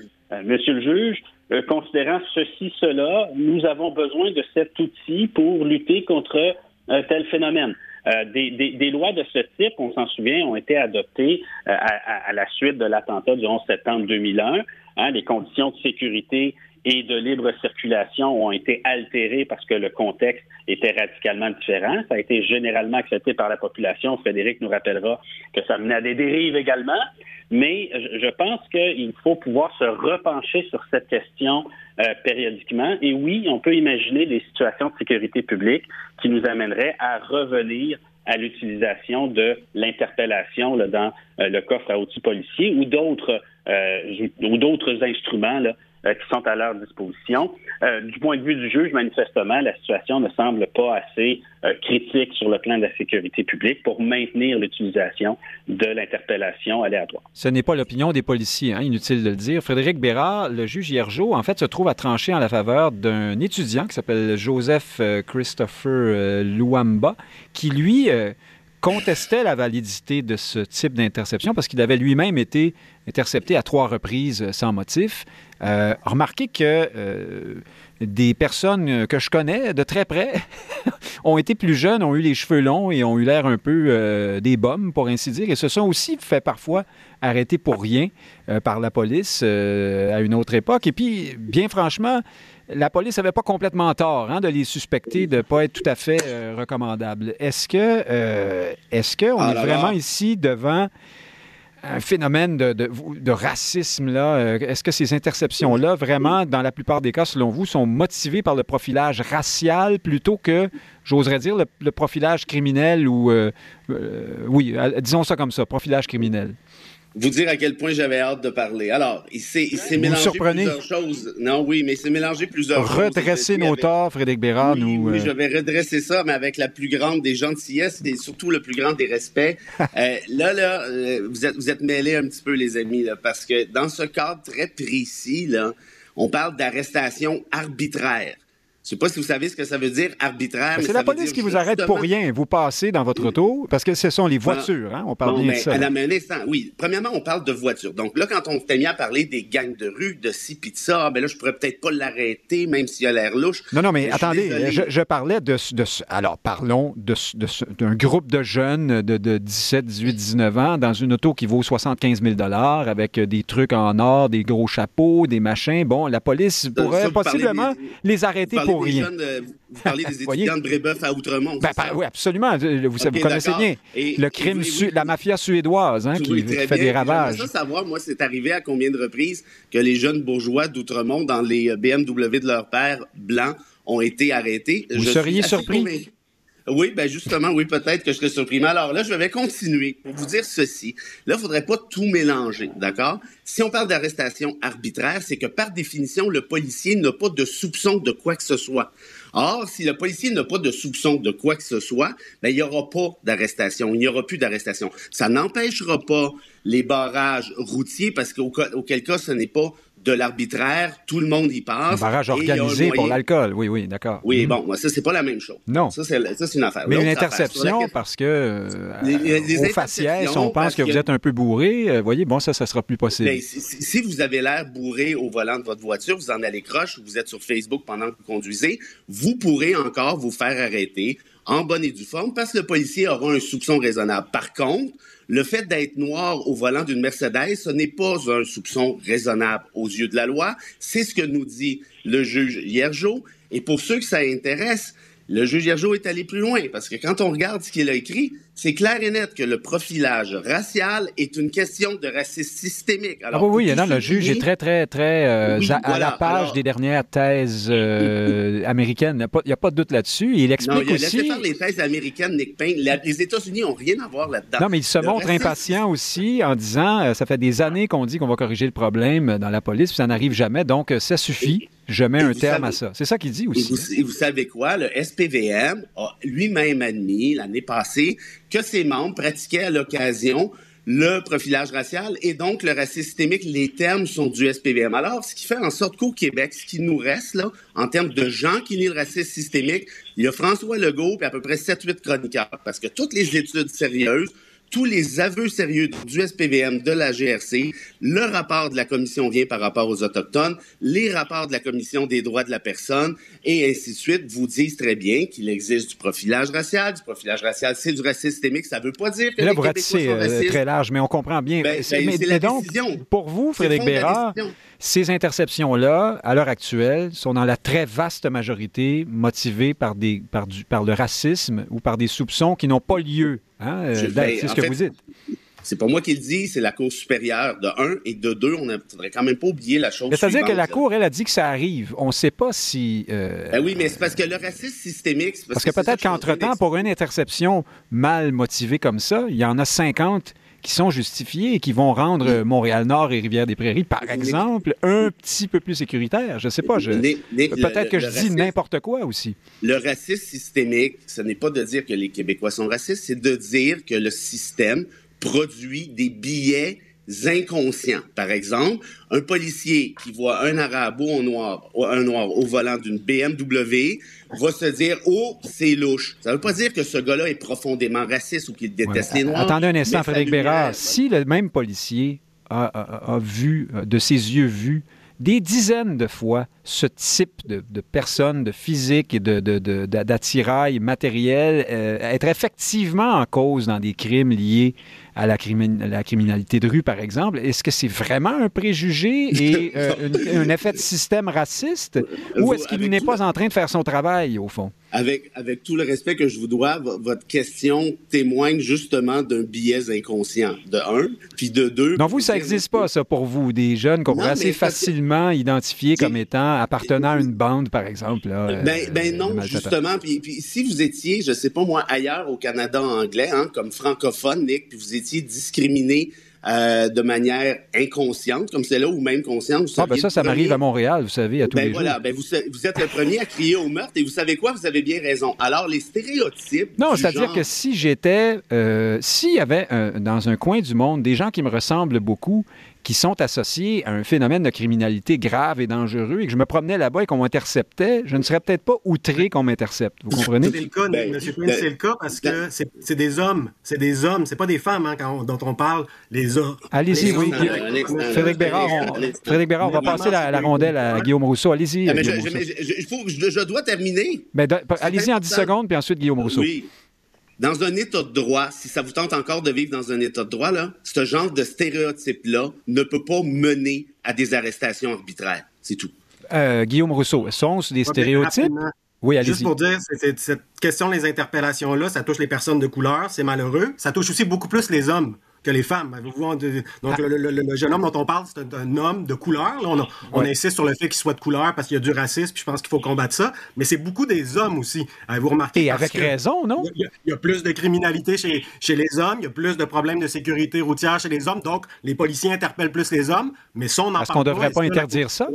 Monsieur le juge, considérant ceci, cela, nous avons besoin de cet outil pour lutter contre un tel phénomène. Euh, des, lois de ce type, on s'en souvient, ont été adoptées euh, à, la suite de l'attentat du 11 septembre 2001. Hein, les conditions de sécurité et de libre circulation ont été altérées parce que le contexte était radicalement différent. Ça a été généralement accepté par la population. Frédéric nous rappellera que ça menait à des dérives également. Mais je pense qu'il faut pouvoir se repencher sur cette question euh, périodiquement. Et oui, on peut imaginer des situations de sécurité publique qui nous amèneraient à revenir à l'utilisation de l'interpellation dans euh, le coffre à outils policiers ou d'autres euh, ou d'autres instruments là, qui sont à leur disposition. Euh, du point de vue du juge, manifestement, la situation ne semble pas assez euh, critique sur le plan de la sécurité publique pour maintenir l'utilisation de l'interpellation aléatoire. Ce n'est pas l'opinion des policiers, hein, inutile de le dire. Frédéric Bérard, le juge Hiergeau, en fait, se trouve à trancher en la faveur d'un étudiant qui s'appelle Joseph Christopher Luamba, qui, lui, contestait la validité de ce type d'interception parce qu'il avait lui-même été intercepté à trois reprises sans motif. Euh, remarquez que euh, des personnes que je connais de très près ont été plus jeunes, ont eu les cheveux longs et ont eu l'air un peu euh, des bombes, pour ainsi dire, et se sont aussi fait parfois arrêter pour rien par la police à une autre époque. Et puis, bien franchement, la police n'avait pas complètement tort hein, de les suspecter de ne pas être tout à fait recommandables. Est-ce que est-ce qu'on ah est vraiment ici devant un phénomène de, racisme-là? Euh, est-ce que ces interceptions-là, vraiment, dans la plupart des cas, selon vous, sont motivées par le profilage racial plutôt que, j'oserais dire, le, profilage criminel ou, euh, euh, oui, disons ça comme ça, profilage criminel? Vous dire à quel point j'avais hâte de parler. Alors, il s'est, mélangé plusieurs choses. Non, oui, mais il s'est mélangé plusieurs choses. Redresser nos torts, Frédéric Bérard. Oui, nous, oui, euh, je vais redresser ça, mais avec la plus grande des gentillesses et surtout le plus grand des respects. euh, là, là, euh, vous êtes, vous êtes mêlés un petit peu, les amis, là, parce que dans ce cadre très précis, là, on parle d'arrestation arbitraire. Je sais pas si vous savez ce que ça veut dire arbitraire. C'est la police qui vous arrête pour rien. Vous passez dans votre auto parce que ce sont les voitures. Hein? On parle bien de ça. oui. Premièrement, on parle de voitures. Donc là, quand on s'est mis à parler des gangs de rue, de ci pis de ça, ben là, je pourrais peut-être pas l'arrêter, même s'il a l'air louche. Non, non, mais, attendez, je, parlais de, de, Alors, parlons d'un groupe de jeunes de, de 17, 18, 19 ans dans une auto qui vaut 75 000 avec des trucs en or, des gros chapeaux, des machins. Bon, la police pourrait possiblement les arrêter vous parlez des étudiants de Brébeuf à Outremont. Ben, oui, absolument. Vous, connaissez bien. le crime, la mafia suédoise hein, qui fait des ravages. Je savoir, moi, c'est arrivé à combien de reprises que les jeunes bourgeois d'Outremont, dans les euh, BMW de leur père blanc, ont été arrêtés? Vous seriez surpris? Oui, ben justement, oui, peut-être que je serais surpris. Mais alors là, je vais continuer pour vous dire ceci. Là, il faudrait pas tout mélanger, d'accord? Si on parle d'arrestation arbitraire, c'est que par définition, le policier n'a pas de soupçon de quoi que ce soit. Or, si le policier n'a pas de soupçon de quoi que ce soit, ben, il n'y aura pas d'arrestation. Il n'y aura plus d'arrestation. Ça n'empêchera pas les barrages routiers parce qu'auquel cas, ce n'est pas de l'arbitraire, tout le monde y passe. Un barrage organisé pour l'alcool, oui, oui, d'accord. Oui, bon, bon, ça, c'est pas la même chose. Non. Ça, c'est une affaire. Mais une interception, parce que euh, les, au faciès, on pense que, vous êtes un peu bourré, vous euh, voyez, bon, ça, ça sera plus possible. Ben, si, vous avez l'air bourré au volant de votre voiture, vous en allez croche, vous êtes sur Facebook pendant que vous conduisez, vous pourrez encore vous faire arrêter en bonne et due forme parce que le policier aura un soupçon raisonnable. Par contre, le fait d'être noir au volant d'une Mercedes, ce n'est pas un soupçon raisonnable aux yeux de la loi. C'est ce que nous dit le juge Hiergeau. Et pour ceux que ça intéresse, le juge Hiergeau est allé plus loin parce que quand on regarde ce qu'il a écrit, c'est clair et net que le profilage racial est une question de racisme systémique. ah oui, oui, non, le juge est très, très, très euh, à, la page des dernières thèses euh, américaines. Il n'y a, pas de doute là-dessus. Il explique non, il a aussi... faire les thèses américaines, Nick Payne. les États-Unis n'ont rien à voir là-dedans. Non, mais il se montre impatient aussi en disant euh, ça fait des années qu'on dit qu'on va corriger le problème dans la police, puis ça n'arrive jamais, donc ça suffit. Je mets un terme à ça. C'est ça qu'il dit aussi. Hein. Et vous, savez quoi? Le SPVM a lui-même admis l'année passée que ses membres pratiquaient à l'occasion le profilage racial et donc le racisme systémique, les termes sont du SPVM. Alors, ce qui fait en sorte qu'au Québec, ce qui nous reste en termes de gens qui nient le racisme systémique, il y a François Legault et à peu près 7-8 chroniqueurs. Parce que toutes les études sérieuses tous les aveux sérieux du SPVM, de la GRC, le rapport de la commission vient par rapport aux Autochtones, les rapports de la commission des droits de la personne, et ainsi de suite, vous disent très bien qu'il existe du profilage racial. Du profilage racial, c'est du racisme systémique. Ça ne veut pas dire que là, les vous ratissez euh, très large, mais on comprend bien. Ben, ben, mais, donc, décision. pour vous, Frédéric Bérard, ces interceptions-là, à l'heure actuelle, sont dans la très vaste majorité motivées par, des, par, du, par le racisme ou par des soupçons qui n'ont pas lieu Hein, euh, c'est ce que vous dites. C'est pas moi qui le dis, c'est la Cour supérieure de 1 et de 2. On ne faudrait quand même pas oublier la chose. C'est-à-dire que la Cour, elle a dit que ça arrive. On ne sait pas si. Euh, ben oui, mais c'est parce que le racisme systémique. Parce, que, peut-être qu'entre-temps, pour une interception mal motivée comme ça, il y en a 50 qui sont justifiés et qui vont rendre Montréal-Nord et Rivière-des-Prairies, par exemple, un petit peu plus sécuritaire. Je ne sais pas. Peut-être que je dis n'importe quoi aussi. Le racisme systémique, ce n'est pas de dire que les Québécois sont racistes, c'est de dire que le système produit des billets inconscients. Par exemple, un policier qui voit un arabe ou un noir, un noir au volant d'une BMW va se dire Oh, c'est louche. Ça ne veut pas dire que ce gars-là est profondément raciste ou qu'il déteste les Noirs. Attendez un instant, Frédéric Bérard. Si le même policier a, vu, euh, de ses yeux vus, des dizaines de fois ce type de, personnes, de physique et d'attirail de, matériel euh, être effectivement en cause dans des crimes liés à la, criminalité de rue, par exemple. Est-ce que c'est vraiment un préjugé et euh, un, effet de système raciste ou est-ce qu'il n'est pas en train de faire son travail, au fond? Avec, avec tout le respect que je vous dois, votre question témoigne justement d'un biais inconscient, de un, puis de deux... Non, vous, ça n'existe pas, ça, pour vous, des jeunes qu'on peut assez facilement identifier comme étant appartenant à une bande, par exemple. ben, ben, non, justement. Puis, puis, si vous étiez, je sais pas moi, ailleurs au Canada anglais, hein, comme francophone, Nick, puis vous étiez discriminé euh, de manière inconsciente, comme c'est là, ou même consciente. ah, ben ça, ça m'arrive à Montréal, vous savez, à tous ben les voilà, Ben vous, vous, êtes le premier à crier au meurtre, et vous savez quoi? Vous avez bien raison. Alors, les stéréotypes... Non, c'est-à-dire que si j'étais... Euh, s'il y avait dans un coin du monde des gens qui me ressemblent beaucoup, qui sont associés à un phénomène de criminalité grave et dangereux et que je me promenais là-bas et qu'on m'interceptait, je ne serais peut-être pas outré qu'on m'intercepte. Vous comprenez? C'est le cas, ben, M. Ben, c'est le cas parce que c'est des hommes. C'est des hommes, c'est pas des femmes hein, dont on parle, les hommes. Allez-y, oui. Frédéric Bérard, on, Frédéric Bérard, on va passer la, rondelle à Guillaume Rousseau. Allez-y. Ah, je, je, dois terminer. Ben, allez-y en 10 secondes, puis ensuite Guillaume Rousseau. Oui. Dans un état de droit, si ça vous tente encore de vivre dans un état de droit, là, ce genre de stéréotype-là ne peut pas mener à des arrestations arbitraires. C'est tout. Euh, Guillaume Rousseau, sont-ce des stéréotypes? Oui, Juste pour dire, cette question des interpellations-là, ça touche les personnes de couleur, c'est malheureux. Ça touche aussi beaucoup plus les hommes que les femmes. Donc, ah. le, jeune homme dont on parle, c'est un, homme de couleur. on, insiste sur le fait qu'il soit de couleur parce qu'il y a du racisme, puis je pense qu'il faut combattre ça. Mais c'est beaucoup des hommes aussi. Vous remarquez. Et avec raison, non? Il y, a, plus de criminalité chez, chez les hommes, il y a plus de problèmes de sécurité routière chez les hommes. Donc, les policiers interpellent plus les hommes, mais ça, on en Est-ce qu'on ne devrait pas interdire ça?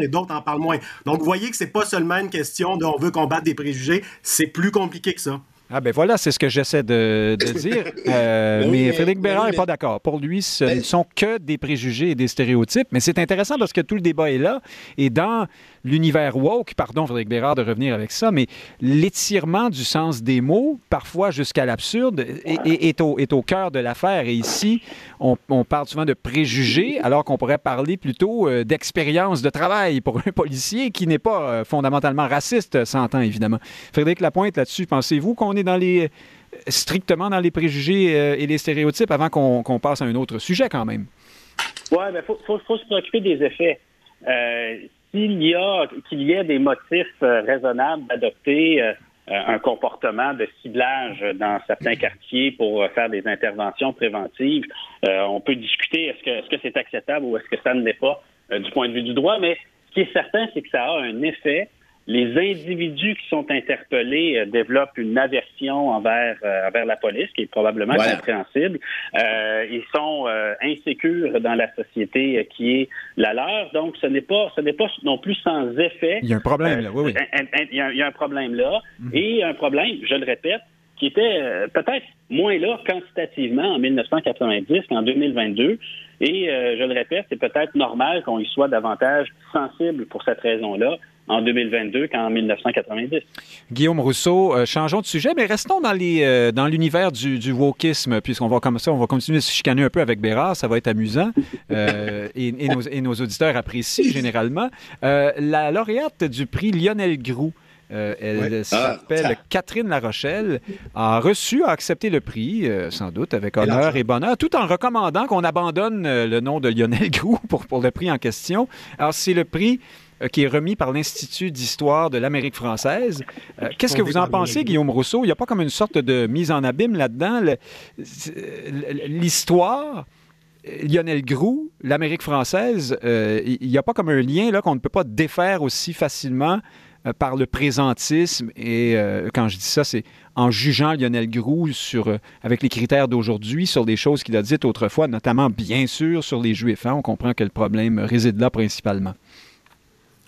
et d'autres en parlent moins. Donc, vous voyez que c'est pas seulement une question de on veut combattre des préjugés, c'est plus compliqué que ça. Ah ben voilà, c'est ce que j'essaie de, dire. Euh, mais, Frédéric Bérard n'est pas d'accord. Pour lui, ce ben ne sont que des préjugés et des stéréotypes. Mais c'est intéressant parce que tout le débat est là. Et dans l'univers woke, pardon Frédéric Bérard de revenir avec ça, mais l'étirement du sens des mots, parfois jusqu'à l'absurde, est, au, est, au, cœur de l'affaire. Et ici, on, parle souvent de préjugés, alors qu'on pourrait parler plutôt euh, d'expérience de travail pour un policier qui n'est pas euh, fondamentalement raciste, s'entend évidemment. Frédéric Lapointe, là-dessus, pensez-vous qu'on est dans les strictement dans les préjugés euh, et les stéréotypes avant qu'on passe à un autre sujet quand même? Oui, mais il faut, se préoccuper des effets s'il y a qu'il y ait des motifs euh, raisonnables d'adopter euh, euh, un comportement de ciblage dans certains quartiers pour faire des interventions préventives, on peut discuter est-ce que est-ce que c'est acceptable ou est-ce que ça ne l'est pas du point de vue du droit, mais ce qui est certain, c'est que ça a un effet les individus qui sont interpellés euh, développent une aversion envers, euh, envers la police, qui est probablement compréhensible. Euh, ils sont insécures dans la société qui est la leur. Donc, ce n'est pas, ce n'est pas non plus sans effet. Il y a un problème là, oui, oui. il, y a, un problème là, mhm. et un problème, je le répète, qui était peut-être moins là quantitativement en 1990 qu'en 2022. Et je le répète, c'est peut-être normal qu'on y soit davantage sensible pour cette raison-là en 2022 qu'en 1990. Guillaume Rousseau, euh, changeons de sujet, mais restons dans les euh, dans l'univers du, du wokisme, puisqu'on va comme ça, on va continuer de se chicaner un peu avec Bérard, ça va être amusant, euh, et, nos, et, nos, auditeurs apprécient généralement. la lauréate du prix Lionel Groux, elle ah, s'appelle Catherine Larochelle, a reçu, a accepté le prix, sans doute avec honneur et bonheur, tout en recommandant qu'on abandonne le nom de Lionel Groux pour, pour le prix en question. Alors, c'est le prix qui est remis par l'Institut d'histoire de l'Amérique française. Euh, qu'est-ce que vous en pensez, Guillaume Rousseau? Il n'y a pas comme une sorte de mise en abîme là-dedans? L'histoire, Lionel Groux, l'Amérique française, euh, il n'y a pas comme un lien là qu'on ne peut pas défaire aussi facilement par le présentisme. Et quand je dis ça, c'est en jugeant Lionel Groux sur, avec les critères d'aujourd'hui sur des choses qu'il a dites autrefois, notamment bien sûr sur les Juifs. Hein. On comprend que le problème réside là principalement.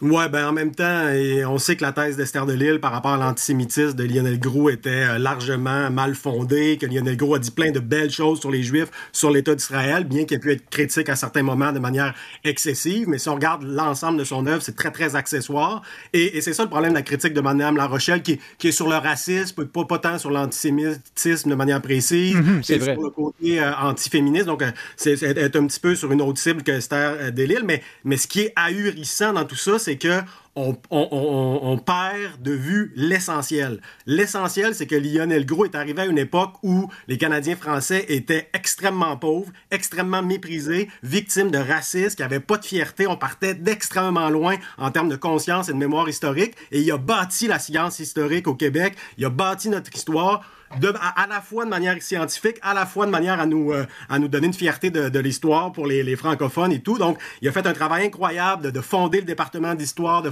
Ouais, ben en même temps, et on sait que la thèse d'Esther de Lille par rapport à l'antisémitisme de Lionel Gros était euh, largement mal fondée, que Lionel Gros a dit plein de belles choses sur les Juifs, sur l'État d'Israël, bien qu'il ait pu être critique à certains moments de manière excessive, mais si on regarde l'ensemble de son œuvre, c'est très, très accessoire. Et, et c'est ça le problème de la critique de Mme La Rochelle, qui, qui est sur le racisme, pas, pas tant sur l'antisémitisme de manière précise, mhm, c'est sur le côté euh, antiféministe, donc euh, c'est un petit peu sur une autre cible que Esther de Lille, mais, mais ce qui est ahurissant dans tout ça, c'est que on, perd de vue l'essentiel. L'essentiel, c'est que Lionel Gros est arrivé à une époque où les Canadiens français étaient extrêmement pauvres, extrêmement méprisés, victimes de racisme, qui n'avaient pas de fierté. On partait d'extrêmement loin en termes de conscience et de mémoire historique. Et il a bâti la science historique au Québec. Il a bâti notre histoire à, la fois de manière scientifique, à la fois de manière à nous, euh, à nous donner une fierté de, l'histoire pour les, francophones et tout. Donc, il a fait un travail incroyable de, de fonder le département d'histoire, de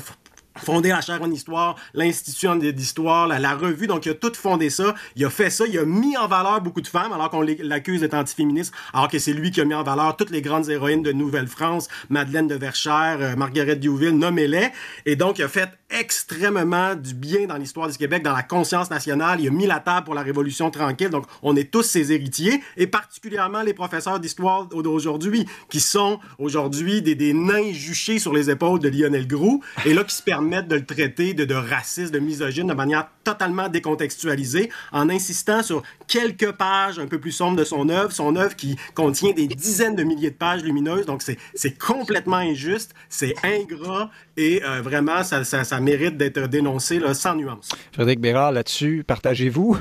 fondé la chaire en histoire, l'institution d'histoire, la, la, revue, donc il a tout fondé ça, il a fait ça, il a mis en valeur beaucoup de femmes, alors qu'on l'accuse d'être antiféministe, alors que c'est lui qui a mis en valeur toutes les grandes héroïnes de Nouvelle-France, Madeleine de Verchères, euh, Marguerite Diouville, nommez-les, et donc il a fait extrêmement du bien dans l'histoire du Québec, dans la conscience nationale, il a mis la table pour la Révolution tranquille, donc on est tous ses héritiers, et particulièrement les professeurs d'histoire d'aujourd'hui, qui sont aujourd'hui des, des nains juchés sur les épaules de Lionel Groux, et là qui se permettent de le traiter de, de raciste, de misogyne de manière totalement décontextualisée, en insistant sur quelques pages un peu plus sombres de son œuvre, son œuvre qui contient des dizaines de milliers de pages lumineuses, donc c'est complètement injuste, c'est ingrat, et euh, vraiment, ça, ça, ça mérite d'être dénoncé là, sans nuance. Frédéric Bérard, là-dessus, partagez-vous?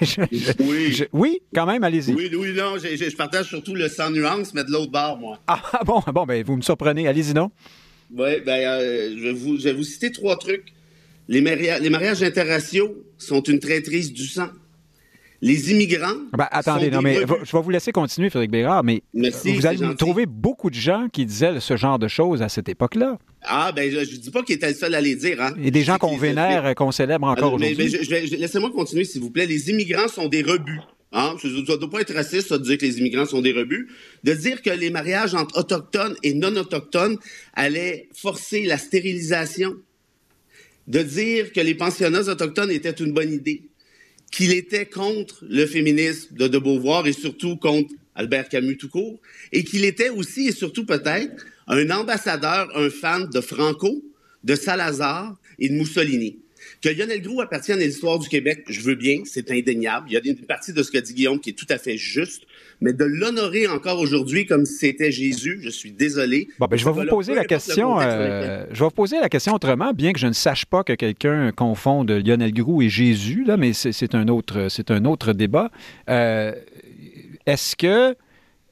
oui. oui, quand même, allez-y. Oui, oui, non, je, je, partage surtout le sans nuance, mais de l'autre bord, moi. Ah bon, bon, ben vous me surprenez, allez-y non? Oui, ben, euh, je, vais vous, je vais vous citer trois trucs. Les, mariages, les mariages interraciaux sont une traîtrise du sang. Les immigrants. Ah ben, attendez, non, mais je vais vous laisser continuer, Frédéric Bérard, mais vous allez trouver beaucoup de gens qui disaient ce genre de choses à cette époque-là. Ah, ben, je ne dis pas qu'il était le seul à les dire. Hein. Et des gens qu'on vénère, qu'on célèbre encore aujourd'hui. Laissez-moi continuer, s'il vous plaît. Les immigrants sont des rebuts. Hein? Ne pas être raciste, ça, de dire que les immigrants sont des rebuts. De dire que les mariages entre autochtones et non-autochtones allaient forcer la stérilisation. De dire que les pensionnats autochtones étaient une bonne idée. qu'il était contre le féminisme de De Beauvoir et surtout contre Albert Camus tout court, et qu'il était aussi et surtout peut-être un ambassadeur, un fan de Franco, de Salazar et de Mussolini. Que Lionel Groux appartienne à l'histoire du Québec, je veux bien, c'est indéniable. Il y a une partie de ce que dit Guillaume qui est tout à fait juste, mais de l'honorer encore aujourd'hui comme si c'était Jésus, je suis désolé. Bon, ben, je vais vous poser la question. Euh, je vais vous poser la question autrement, bien que je ne sache pas que quelqu'un confonde Lionel Groux et Jésus, là, mais c'est un autre, c'est un autre débat. Euh, est-ce que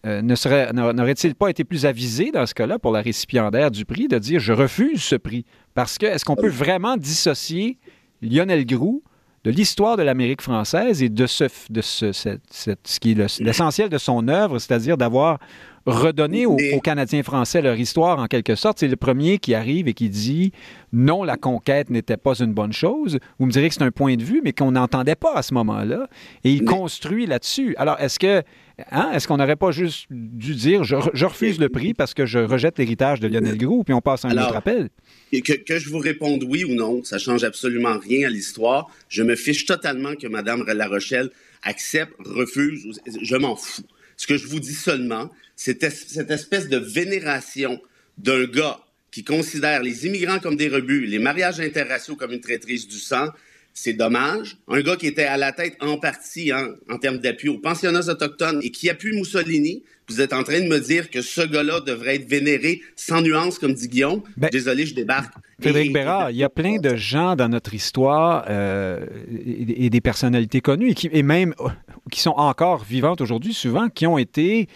euh, n'aurait-il pas été plus avisé dans ce cas-là pour la récipiendaire du prix de dire je refuse ce prix? Parce que est-ce qu'on peut vraiment dissocier Lionel Groux de l'histoire de l'Amérique française et de ce, de ce, ce qui est l'essentiel de son œuvre, c'est-à-dire d'avoir redonner aux, Canadiens français leur histoire en quelque sorte. C'est le premier qui arrive et qui dit non, la conquête n'était pas une bonne chose. Vous me direz que c'est un point de vue, mais qu'on n'entendait pas à ce moment-là. Et il construit là-dessus. Alors, est-ce que hein, est-ce qu'on n'aurait pas juste dû dire je, refuse le prix parce que je rejette l'héritage de Lionel Groux, puis on passe à un autre appel? Que, que, je vous réponde oui ou non, ça change absolument rien à l'histoire. Je me fiche totalement que Mme La Rochelle accepte, refuse, je m'en fous. Ce que je vous dis seulement, cette espèce de vénération d'un gars qui considère les immigrants comme des rebuts, les mariages interraciaux comme une traîtrise du sang, c'est dommage. Un gars qui était à la tête en partie hein, en termes d'appui aux pensionnats autochtones et qui appuie Mussolini, vous êtes en train de me dire que ce gars-là devrait être vénéré sans nuance, comme dit Guillaume. Ben, Désolé, je débarque. Frédéric Bérard, il y a plein de gens dans notre histoire euh, et, des personnalités connues et, qui, et même euh, qui sont encore vivantes aujourd'hui, souvent, qui ont été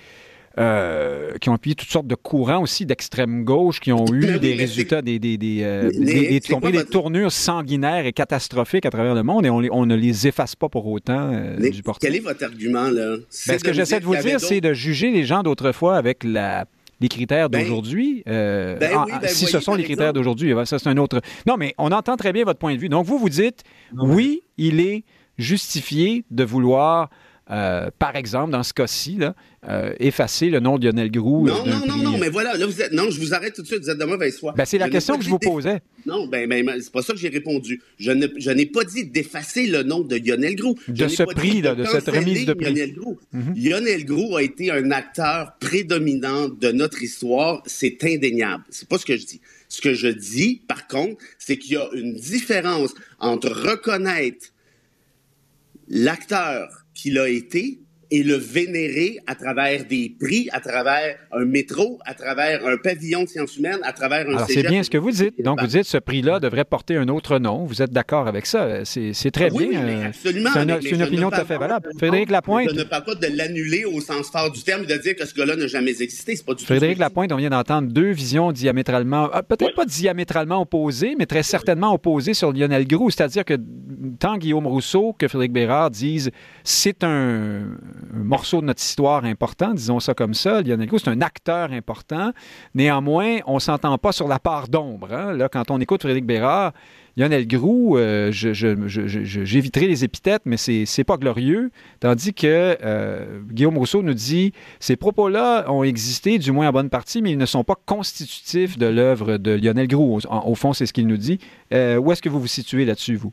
euh, qui ont appuyé toutes sortes de courants aussi d'extrême gauche, qui ont eu des résultats, des, des, des, euh, des, des, tournures sanguinaires et catastrophiques à travers le monde, et on, on ne les efface pas pour autant euh, du portrait. Quel est votre argument, là? Ben, ce que j'essaie de vous dire, c'est de juger les gens d'autrefois avec la les critères ben, d'aujourd'hui. Ben ben si ce sont les critères d'aujourd'hui, ça c'est un autre. Non, mais on entend très bien votre point de vue. Donc vous vous dites, oui, il est justifié de vouloir euh, par exemple, dans ce cas-ci, euh, effacer le nom de Lionel Groux. Euh, non, non, non, non, mais voilà, là, vous êtes, non, je vous arrête tout de suite, vous êtes de mauvaise foi. Ben, c'est la question que je vous posais. Non, ben, ben, c'est pas ça que j'ai répondu. Je, n'ai pas dit d'effacer le nom de Lionel Groux. De ce prix, de, cette remise de prix. Lionel Groux. Mhm. Lionel Groux a été un acteur prédominant de notre histoire, c'est indéniable. C'est pas ce que je dis. Ce que je dis, par contre, c'est qu'il y a une différence entre reconnaître l'acteur qu'il a été et le vénérer à travers des prix, à travers un métro, à travers un pavillon de sciences humaines, à travers un Alors, c'est bien ce que vous dites. Donc, vous dites ce prix-là devrait porter un autre nom. Vous êtes d'accord avec ça. C'est très oui, bien. Oui, absolument. C'est une, opinion tout à fait valable. Frédéric Lapointe. Je ne parle pas de l'annuler au sens fort du terme et de dire que ce gars-là n'a jamais existé. Pas du Frédéric Lapointe, on vient d'entendre deux visions diamétralement, ah, peut-être pas diamétralement opposées, mais très certainement opposées sur Lionel Groux. C'est-à-dire que tant Guillaume Rousseau que Frédéric Bérard disent c'est un un morceau de notre histoire important, disons ça comme ça. Lionel Groux, c'est un acteur important. Néanmoins, on ne s'entend pas sur la part d'ombre. Hein. Là, quand on écoute Frédéric Bérard, Lionel Groux, euh, j'éviterai les épithètes, mais c'est pas glorieux. Tandis que euh, Guillaume Rousseau nous dit ces propos-là ont existé, du moins en bonne partie, mais ils ne sont pas constitutifs de l'œuvre de Lionel Groux. Au, fond, c'est ce qu'il nous dit. Euh, où est-ce que vous vous situez là-dessus, vous?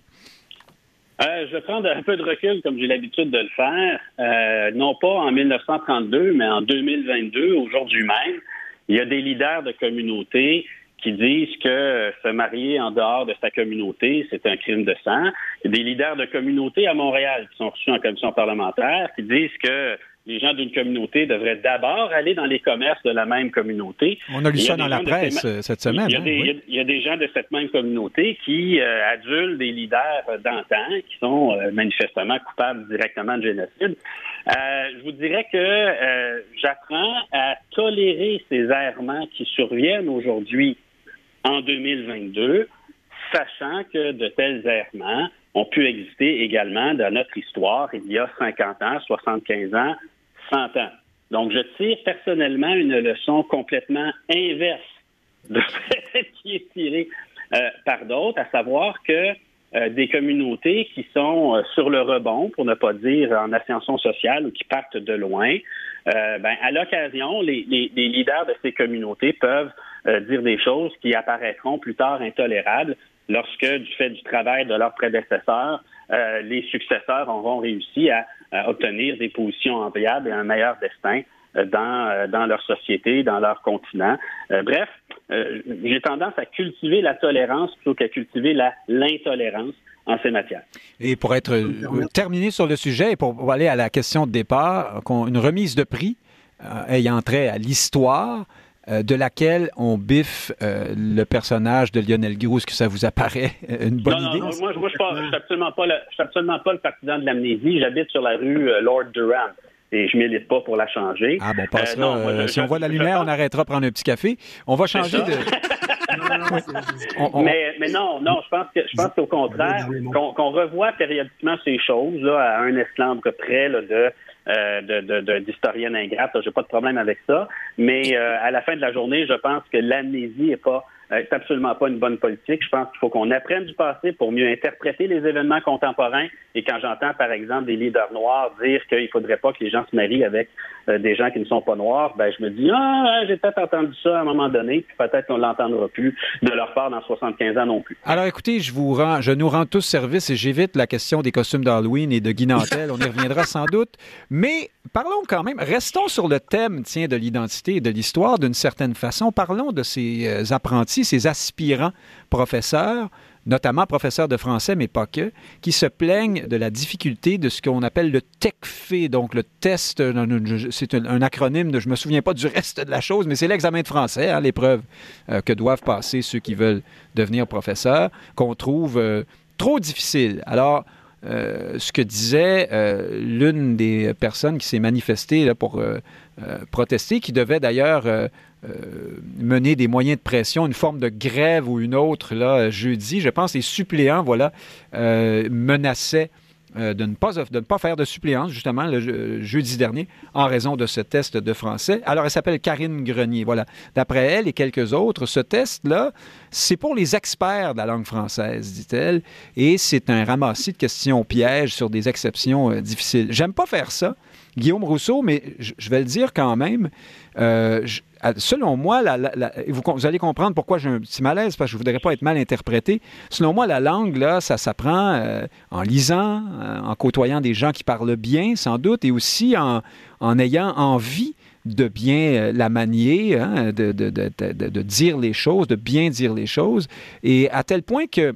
Euh, je vais prendre un peu de recul, comme j'ai l'habitude de le faire. Euh, non pas en 1932, mais en 2022, aujourd'hui même, il y a des leaders de communautés qui disent que se marier en dehors de sa communauté, c'est un crime de sang. Il y a des leaders de communautés à Montréal qui sont reçus en commission parlementaire qui disent que les gens d'une communauté devraient d'abord aller dans les commerces de la même communauté. On a lu ça dans la presse euh, cette semaine. Il y, a des, il y, a des, gens de cette même communauté qui euh, adulent des leaders d'antan qui sont euh, manifestement coupables directement de génocide. je vous dirais que j'apprends à tolérer ces errements qui surviennent aujourd'hui en 2022, sachant que de tels errements ont pu exister également dans notre histoire il y a 50 ans, 75 ans, 100 ans. Donc, je tire personnellement une leçon complètement inverse de celle qui est tirée euh, par d'autres, à savoir que euh, des communautés qui sont euh, sur le rebond, pour ne pas dire en ascension sociale ou qui partent de loin, ben, à l'occasion, les, les, leaders de ces communautés peuvent dire des choses qui apparaîtront plus tard intolérables lorsque, du fait du travail de leurs prédécesseurs, les successeurs auront réussi à, obtenir des positions enviables et un meilleur destin euh, dans, euh, dans leur société, dans leur continent. bref, j'ai tendance à cultiver la tolérance plutôt qu'à cultiver l'intolérance en ces matières. Et pour être terminé sur le sujet et pour aller à la question de départ, une remise de prix ayant trait à l'histoire, euh, de laquelle on biffe euh, le personnage de Lionel Groux. Est-ce que ça vous apparaît euh, une bonne idée? Non, moi, moi je ne suis absolument pas le, absolument pas le partisan de l'amnésie. J'habite sur la rue Lord Durham et je milite pas pour la changer. Ah bon, passera, si on voit la lumière, on arrêtera de prendre un petit café. On va changer de... Mais, mais, non, non, je pense que je pense qu'au contraire, qu'on revoit périodiquement ces choses là, à un esclandre près là, de euh, d'historienne ingrate. J'ai pas de problème avec ça. Mais euh, à la fin de la journée, je pense que l'amnésie est pas c'est absolument pas une bonne politique. Je pense qu'il faut qu'on apprenne du passé pour mieux interpréter les événements contemporains. Et quand j'entends, par exemple, des leaders noirs dire qu'il ne faudrait pas que les gens se marient avec euh, des gens qui ne sont pas noirs, ben je me dis ah j'ai peut-être entendu ça à un moment donné, puis peut-être qu'on l'entendra plus de leur part dans 75 ans non plus. Alors écoutez, je vous rends, je nous rends tous service et j'évite la question des costumes d'Halloween et de Guy On y reviendra sans doute, mais parlons quand même, restons sur le thème tiens de l'identité et de l'histoire d'une certaine façon. Parlons de ces euh, ces aspirants professeurs, notamment professeurs de français, mais pas que, qui se plaignent de la difficulté de ce qu'on appelle le TECFE, donc le test, c'est un, acronyme, de, je me souviens pas du reste de la chose, mais c'est l'examen de français, hein, l'épreuve euh, que doivent passer ceux qui veulent devenir professeurs, qu'on trouve euh, trop difficile. Alors, euh, ce que disait l'une des personnes qui s'est manifestée pour protester, qui devait d'ailleurs euh, mener des moyens de pression, une forme de grève ou une autre, là, jeudi. Je pense les suppléants, voilà, euh, menaçaient euh, de, ne pas, de ne pas faire de suppléance, justement, le jeudi dernier, en raison de ce test de français. Alors, elle s'appelle Karine Grenier. Voilà. D'après elle et quelques autres, ce test-là, c'est pour les experts de la langue française, dit-elle, et c'est un ramassis de questions pièges sur des exceptions difficiles. J'aime pas faire ça, Guillaume Rousseau, mais je vais le dire quand même. Je, selon moi, vous, allez comprendre pourquoi j'ai un petit malaise, parce que je ne voudrais pas être mal interprété. Selon moi, la langue, là, ça s'apprend euh, en lisant, euh, en côtoyant des gens qui parlent bien, sans doute, et aussi en, ayant envie de bien euh, la manier, hein, de, dire les choses, de bien dire les choses, et à tel point que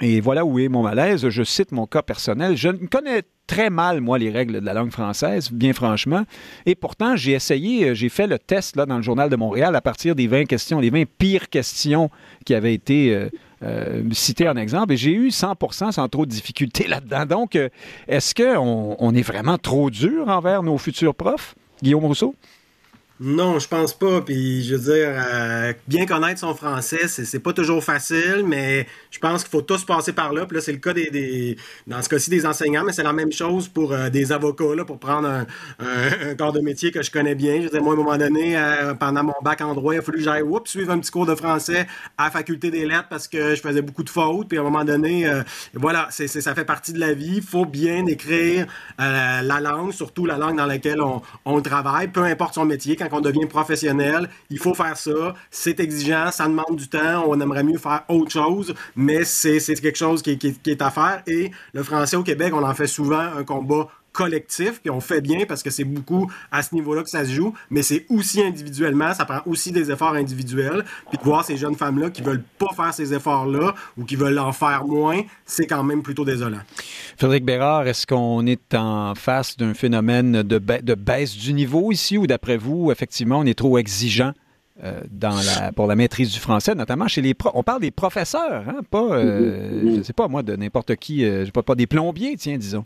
et voilà où est mon malaise. Je cite mon cas personnel. Je ne connais très mal, moi, les règles de la langue française, bien franchement. Et pourtant, j'ai essayé, euh, j'ai fait le test là, dans le Journal de Montréal à partir des 20 questions, les 20 pires questions qui avaient été euh, euh, citées en exemple. Et j'ai eu 100 sans trop de difficultés là-dedans. Donc, est-ce qu'on on est vraiment trop dur envers nos futurs profs, Guillaume Rousseau? Non, je pense pas. Puis je veux dire, euh, bien connaître son français, c'est pas toujours facile, mais je pense qu'il faut tous passer par là. Puis là, c'est le cas des, dans ce cas-ci des enseignants, mais c'est la même chose pour euh, des avocats, là, pour prendre un, corps de métier que je connais bien. Je veux dire, moi, à un moment donné, euh, pendant mon bac en droit, il a fallu que j'aille suivre un petit cours de français à la faculté des lettres parce que je faisais beaucoup de fautes. Puis à un moment donné, voilà, c'est, ça fait partie de la vie. Il faut bien écrire la langue, surtout la langue dans laquelle on, travaille, peu importe son métier on devient professionnel, il faut faire ça. C'est exigeant, ça demande du temps. On aimerait mieux faire autre chose, mais c'est quelque chose qui, qui est à faire. Et le français au Québec, on en fait souvent un combat collectif, puis on fait bien parce que c'est beaucoup à ce niveau-là que ça se joue, mais c'est aussi individuellement, ça prend aussi des efforts individuels, puis de voir ces jeunes femmes-là qui veulent pas faire ces efforts-là ou qui veulent en faire moins, c'est quand même plutôt désolant. Frédéric Bérard, est-ce qu'on est en face d'un phénomène de, de baisse du niveau ici ou d'après vous, effectivement, on est trop exigeant euh, dans la, pour la maîtrise du français, notamment chez les On parle des professeurs, hein, pas, euh, je sais pas moi, de n'importe qui, euh, pas, pas des plombiers, tiens, disons.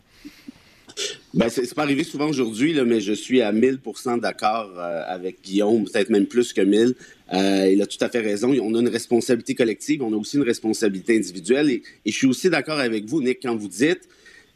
Ben, c'est pas arrivé souvent aujourd'hui, mais je suis à 1000% d'accord euh, avec Guillaume, peut-être même plus que 1000. Euh, il a tout à fait raison. On a une responsabilité collective, on a aussi une responsabilité individuelle. Et, je suis aussi d'accord avec vous, Nick, quand vous dites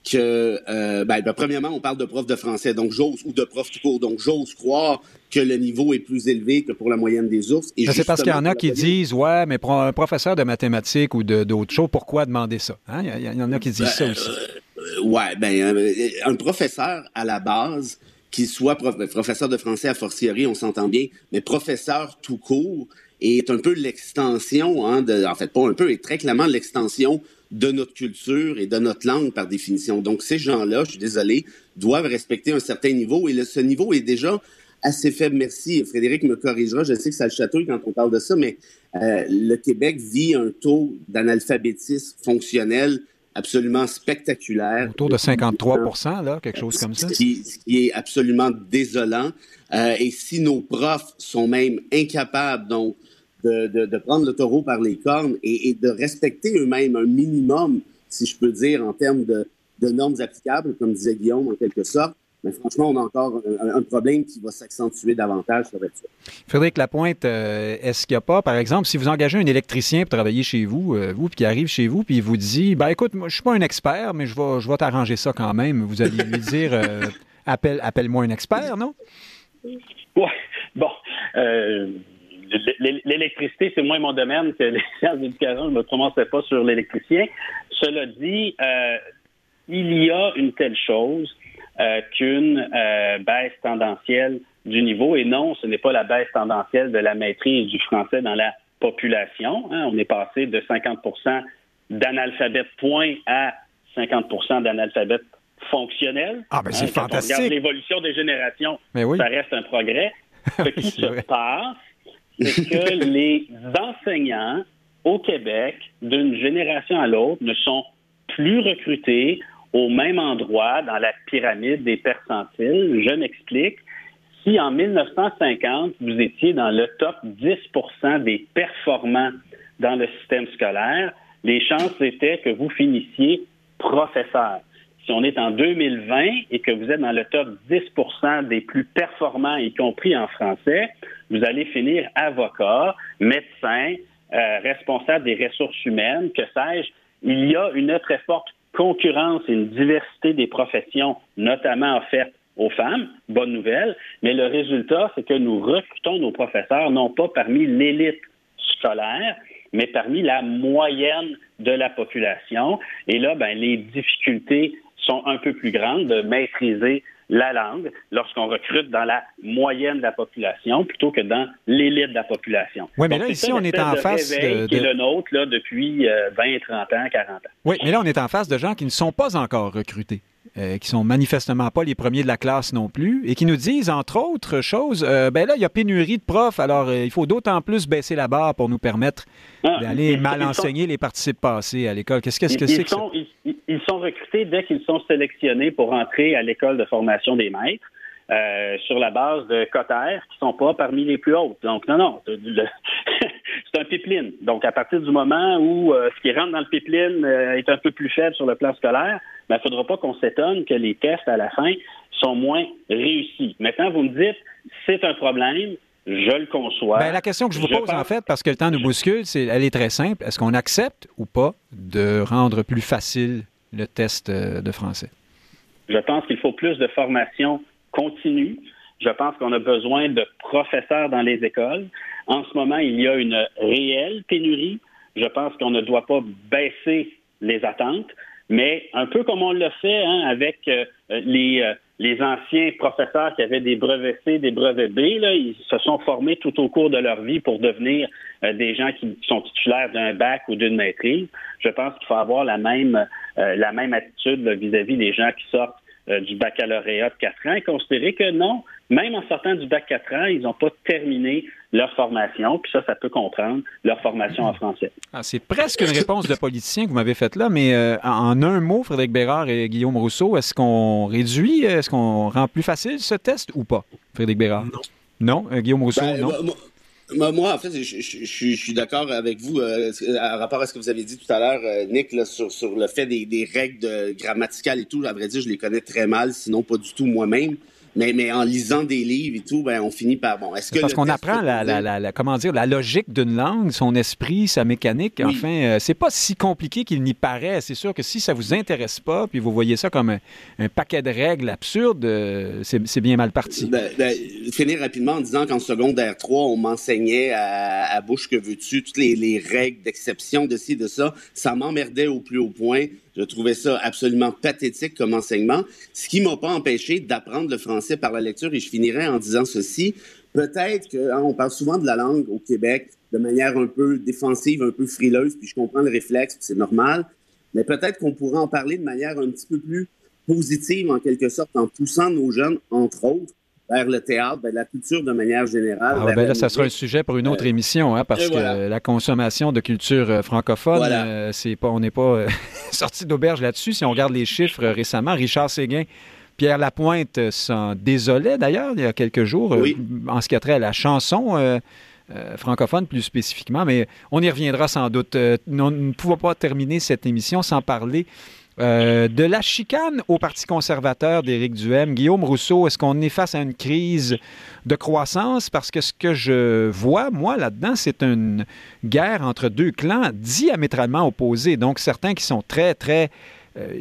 que, euh, ben, ben, premièrement, on parle de prof de français, donc j'ose, ou de prof tout court, donc j'ose croire que le niveau est plus élevé que pour la moyenne des ours. C'est parce qu'il y en a qui disent, ouais, mais pour un professeur de mathématiques ou d'autres choses, pourquoi demander ça? Hein? Il, y en a qui disent ça ben, aussi. Euh, ouais, ben, euh, un professeur à la base, qu'il soit professeur de français à fortiori, on s'entend bien, mais professeur tout court, est un peu l'extension, hein, de, en fait pas un peu, est très clairement l'extension de notre culture et de notre langue par définition. Donc ces gens-là, je suis désolé, doivent respecter un certain niveau et ce niveau est déjà assez faible. Merci. Frédéric me corrigera. Je sais que ça le chatouille quand on parle de ça, mais euh, le Québec vit un taux d'analphabétisme fonctionnel absolument spectaculaire. Autour de 53% là, quelque chose comme ça. Ce qui, est absolument désolant. Euh, et si nos profs sont même incapables, donc, de, de, prendre le taureau par les cornes et, et de respecter eux-mêmes un minimum, si je peux dire, en termes de, de normes applicables, comme disait Guillaume en quelque sorte, mais franchement, on a encore un, problème qui va s'accentuer davantage sur ça. Frédéric Lapointe, euh, est-ce qu'il n'y a pas, par exemple, si vous engagez un électricien pour travailler chez vous, euh, vous, puis qui arrive chez vous, puis il vous dit, ben écoute, moi, je suis pas un expert, mais je vais, je vais t'arranger ça quand même. Vous allez lui dire, euh, appelle, appelle-moi un expert, non? Oui, bon. L'électricité, c'est moins mon domaine que les sciences d'éducation. Je ne commencerai pas sur l'électricien. Cela dit, il y a une telle chose euh, qu'une euh, baisse tendancielle du niveau. Et non, ce n'est pas la baisse tendancielle de la maîtrise du français dans la population. Hein. On est passé de 50 d'analphabètes point à 50 d'analphabètes fonctionnels. Ah, ben c'est hein, fantastique. on regarde l'évolution des générations, ça reste un progrès. Ce qui se passe, c'est que les enseignants au Québec, d'une génération à l'autre, ne sont plus recrutés au même endroit dans la pyramide des percentiles. Je m'explique. Si en 1950, vous étiez dans le top 10% des performants dans le système scolaire, les chances étaient que vous finissiez professeur. Si on est en 2020 et que vous êtes dans le top 10% des plus performants, y compris en français, vous allez finir avocat, médecin, euh, responsable des ressources humaines, que sais-je? Il y a une très forte concurrence et une diversité des professions, notamment offertes aux femmes, bonne nouvelle, mais le résultat, c'est que nous recrutons nos professeurs non pas parmi l'élite scolaire, mais parmi la moyenne de la population. Et là, ben, les difficultés sont un peu plus grandes de maîtriser la langue lorsqu'on recrute dans la moyenne de la population plutôt que dans l'élite de la population. Oui, mais là, ici, on est en face de, qui est le nôtre là, depuis 20, euh, 30 ans, 40 ans. Oui, mais là, on est en face de gens qui ne sont pas encore recrutés. Euh, qui sont manifestement pas les premiers de la classe non plus, et qui nous disent, entre autres choses, euh, ben là, il y a pénurie de profs, alors il faut d'autant plus baisser la barre pour nous permettre ah, d'aller mal enseigner les participes passés à l'école. Qu'est-ce que c'est que c'est? ils sont recrutés dès qu'ils sont sélectionnés pour entrer à l'école de formation des maîtres. Euh, sur la base de cotères qui sont pas parmi les plus hautes. Donc, non, non, c'est un pipeline. Donc, à partir du moment où euh, ce qui rentre dans le pipeline euh, est un peu plus faible sur le plan scolaire, il ben, ne faudra pas qu'on s'étonne que les tests à la fin sont moins réussis. Maintenant, vous me dites, c'est un problème, je le conçois. Ben, la question que je vous pose, en fait, parce que le temps nous bouscule, c'est, elle est très simple. Est-ce qu'on accepte ou pas de rendre plus facile le test euh, de français? Je pense qu'il faut plus de formation continue. Je pense qu'on a besoin de professeurs dans les écoles. En ce moment, il y a une réelle pénurie. Je pense qu'on ne doit pas baisser les attentes, mais un peu comme on l'a fait hein, avec euh, les, euh, les anciens professeurs qui avaient des brevets C, des brevets B, là, ils se sont formés tout au cours de leur vie pour devenir euh, des gens qui sont titulaires d'un bac ou d'une maîtrise. Je pense qu'il faut avoir la même, euh, la même attitude vis-à-vis des gens qui sortent euh, du baccalauréat de 4 ans et considérer que non, même en sortant du bac 4 ans, ils n'ont pas terminé leur formation, puis ça, ça peut comprendre leur formation en français. Ah, c'est presque une réponse de politicien que vous m'avez faite là, mais euh, en un mot, Frédéric Bérard et Guillaume Rousseau, est-ce qu'on réduit, est-ce qu'on rend plus facile ce test ou pas, Frédéric Bérard? Non. Non? Euh, Guillaume Rousseau, ben, non? Moi, en fait, je, suis d'accord avec vous euh, à rapport à ce que vous avez dit tout à l'heure, Nick, sur, sur le fait des, des règles grammaticales et tout. À vrai dire, je les connais très mal, sinon pas du tout moi-même. Mais, mais en lisant des livres et tout, ben, on finit par bon. Est-ce que parce qu'on apprend la, la, la, comment dire la logique d'une langue, son esprit, sa mécanique. Enfin, euh, c'est pas si compliqué qu'il n'y paraît. C'est sûr que si ça vous intéresse pas, puis vous voyez ça comme un, paquet de règles absurdes, euh, c'est bien mal parti. Ben, ben, finir rapidement en disant qu'en secondaire 3, on m'enseignait à, à, bouche que veux-tu toutes les, les règles d'exception de ci de ça. Ça m'emmerdait au plus haut point. Je trouvais ça absolument pathétique comme enseignement, ce qui m'a pas empêché d'apprendre le français par la lecture. Et je finirai en disant ceci. peut-être qu'on hein, parle souvent de la langue au Québec de manière un peu défensive, un peu frileuse, puis je comprends le réflexe, c'est normal, mais peut-être qu'on pourrait en parler de manière un petit peu plus positive, en quelque sorte, en poussant nos jeunes, entre autres, vers le théâtre, vers la culture de manière générale. Ah, ben là, ça sera un sujet pour une autre euh, émission, hein, parce que la consommation de culture euh, francophone, euh, c'est pas, on n'est pas sorti d'auberge là-dessus. Si on regarde les chiffres récemment, Richard Séguin Pierre Lapointe s'en désolait d'ailleurs il y a quelques jours en ce qui a trait à la chanson. francophone plus spécifiquement, mais on y reviendra sans doute. nous ne pouvons pas terminer cette émission sans parler euh, de la chicane au Parti conservateur d'Éric Duhem. Guillaume Rousseau, est-ce qu'on est face à une crise de croissance? Parce que ce que je vois, moi, là-dedans, c'est une guerre entre deux clans diamétralement opposés. Donc, certains qui sont très, très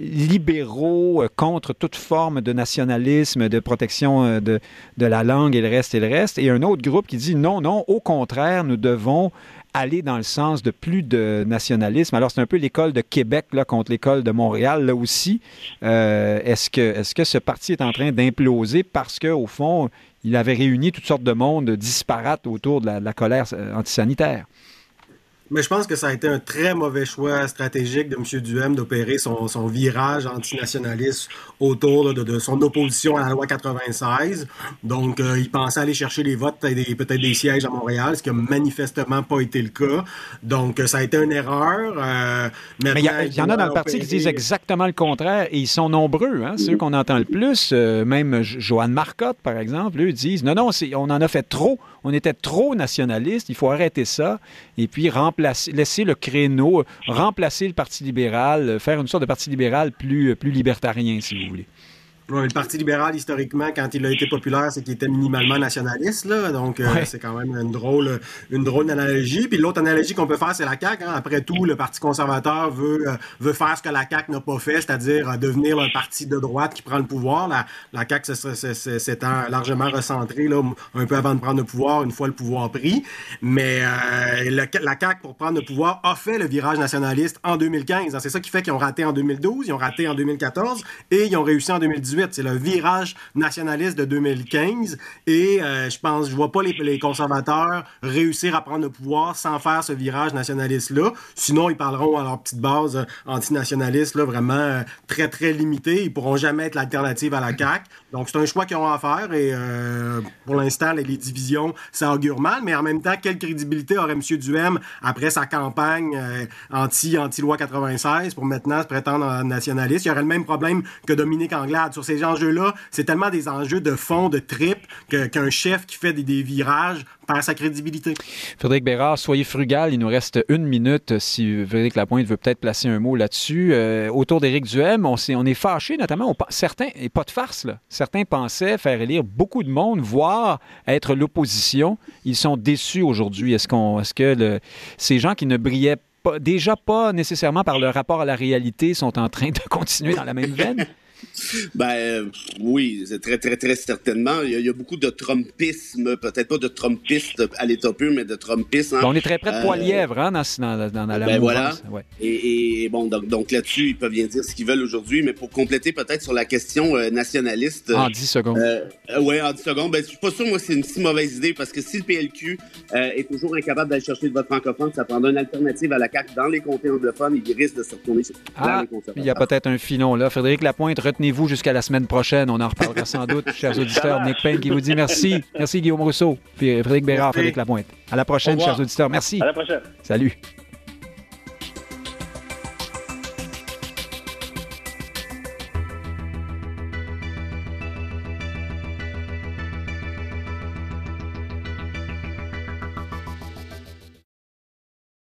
libéraux euh, contre toute forme de nationalisme, de protection de, de la langue et le reste et le reste, et un autre groupe qui dit non, non, au contraire, nous devons aller dans le sens de plus de nationalisme. Alors, c'est un peu l'école de Québec là, contre l'école de Montréal, là aussi. Euh, est-ce, que, est-ce que ce parti est en train d'imploser parce qu'au fond, il avait réuni toutes sortes de monde disparates autour de la colère euh, antisanitaire? Mais je pense que ça a été un très mauvais choix stratégique de M. Duhem d'opérer son, son, virage antinationaliste autour de, son opposition à la loi 96. Donc, euh, il pensait aller chercher les votes et peut-être des sièges à Montréal, ce qui n'a manifestement pas été le cas. Donc, ça a été une erreur. Euh, mais il y, en a dans le parti qui disent exactement le contraire et ils sont nombreux. Hein, Ceux qu'on entend le plus, euh, même Joanne Marcotte, par exemple, eux disent non, non, on en a fait trop. On était trop nationaliste. Il faut arrêter ça et puis laisser le créneau, remplacer le Parti libéral, faire une sorte de Parti libéral plus, plus libertarien, si vous voulez le Parti libéral, historiquement, quand il a été populaire, c'est qu'il était minimalement nationaliste. Là, donc, euh, c'est quand même une drôle, une drôle d'analogie. Puis l'autre analogie qu'on peut faire, c'est la CAQ. Hein. Après tout, le Parti conservateur veut, euh, veut faire ce que la CAQ n'a pas fait, c'est-à-dire euh, devenir un parti de droite qui prend le pouvoir. La, la CAQ s'étant largement recentrée là, un peu avant de prendre le pouvoir, une fois le pouvoir pris. Mais la CAQ, pour prendre le pouvoir, a fait le virage nationaliste en 2015. C'est ça qui fait qu'ils ont raté en 2012, ils ont raté en 2014 et ils ont réussi en 2018. C'est le virage nationaliste de 2015. Et euh, je pense, je vois pas les, conservateurs réussir à prendre le pouvoir sans faire ce virage nationaliste-là. Sinon, ils parleront à leur petite base euh, antinationaliste, là, vraiment euh, très, très limitée. Ils pourront jamais être l'alternative à la CAQ. Donc, c'est un choix qu'ils ont à faire. Et pour l'instant, les, divisions, ça augure mal. Mais en même temps, quelle crédibilité aurait M. Duhem après sa campagne anti, anti-loi 96 pour maintenant se prétendre nationaliste? Il y aurait le même problème que Dominique Anglade sur ces enjeux-là, c'est tellement des enjeux de fond, de trip, qu'un chef qui fait des, virages perd sa crédibilité. Frédéric Bérard, soyez frugal. Il nous reste une minute. Si Frédéric Lapointe veut peut-être placer un mot là-dessus. Euh, autour d'Éric Duhem, on, est, on est fâché, notamment. certains, et pas de farce, là, certains pensaient faire élire beaucoup de monde, voire être l'opposition. Ils sont déçus aujourd'hui. Est-ce, qu'on, est-ce que ces gens qui ne brillaient pas, déjà pas nécessairement par leur rapport à la réalité sont en train de continuer dans la même veine? Ben oui, c'est très, très, très certainement. Il y a, beaucoup de trumpisme, peut-être pas de trumpiste à l'état pur, mais de trumpisme. Hein. Ben, on est très près de Poilièvre, hein, dans, dans, la ben voilà. Et, bon, donc, donc là-dessus, ils peuvent bien dire ce qu'ils veulent aujourd'hui, mais pour compléter peut-être sur la question euh, nationaliste. En 10 secondes. Euh, euh, oui, en 10 secondes. Ben, je suis pas sûr, moi, c'est une si mauvaise idée, parce que si le PLQ est toujours incapable d'aller chercher le vote francophone, ça prendra une alternative à la CAQ dans les comtés anglophones, il risque de se retourner sur ah, Il y a peut-être un filon là. Frédéric Lapointe, retenez-vous jusqu'à la semaine prochaine. On en reparlera sans doute, chers auditeurs. Nick Payne qui vous dit merci. Merci Guillaume Rousseau. Puis Frédéric Bérard, Frédéric Lapointe. À la prochaine, chers auditeurs. Merci. À la prochaine. Salut.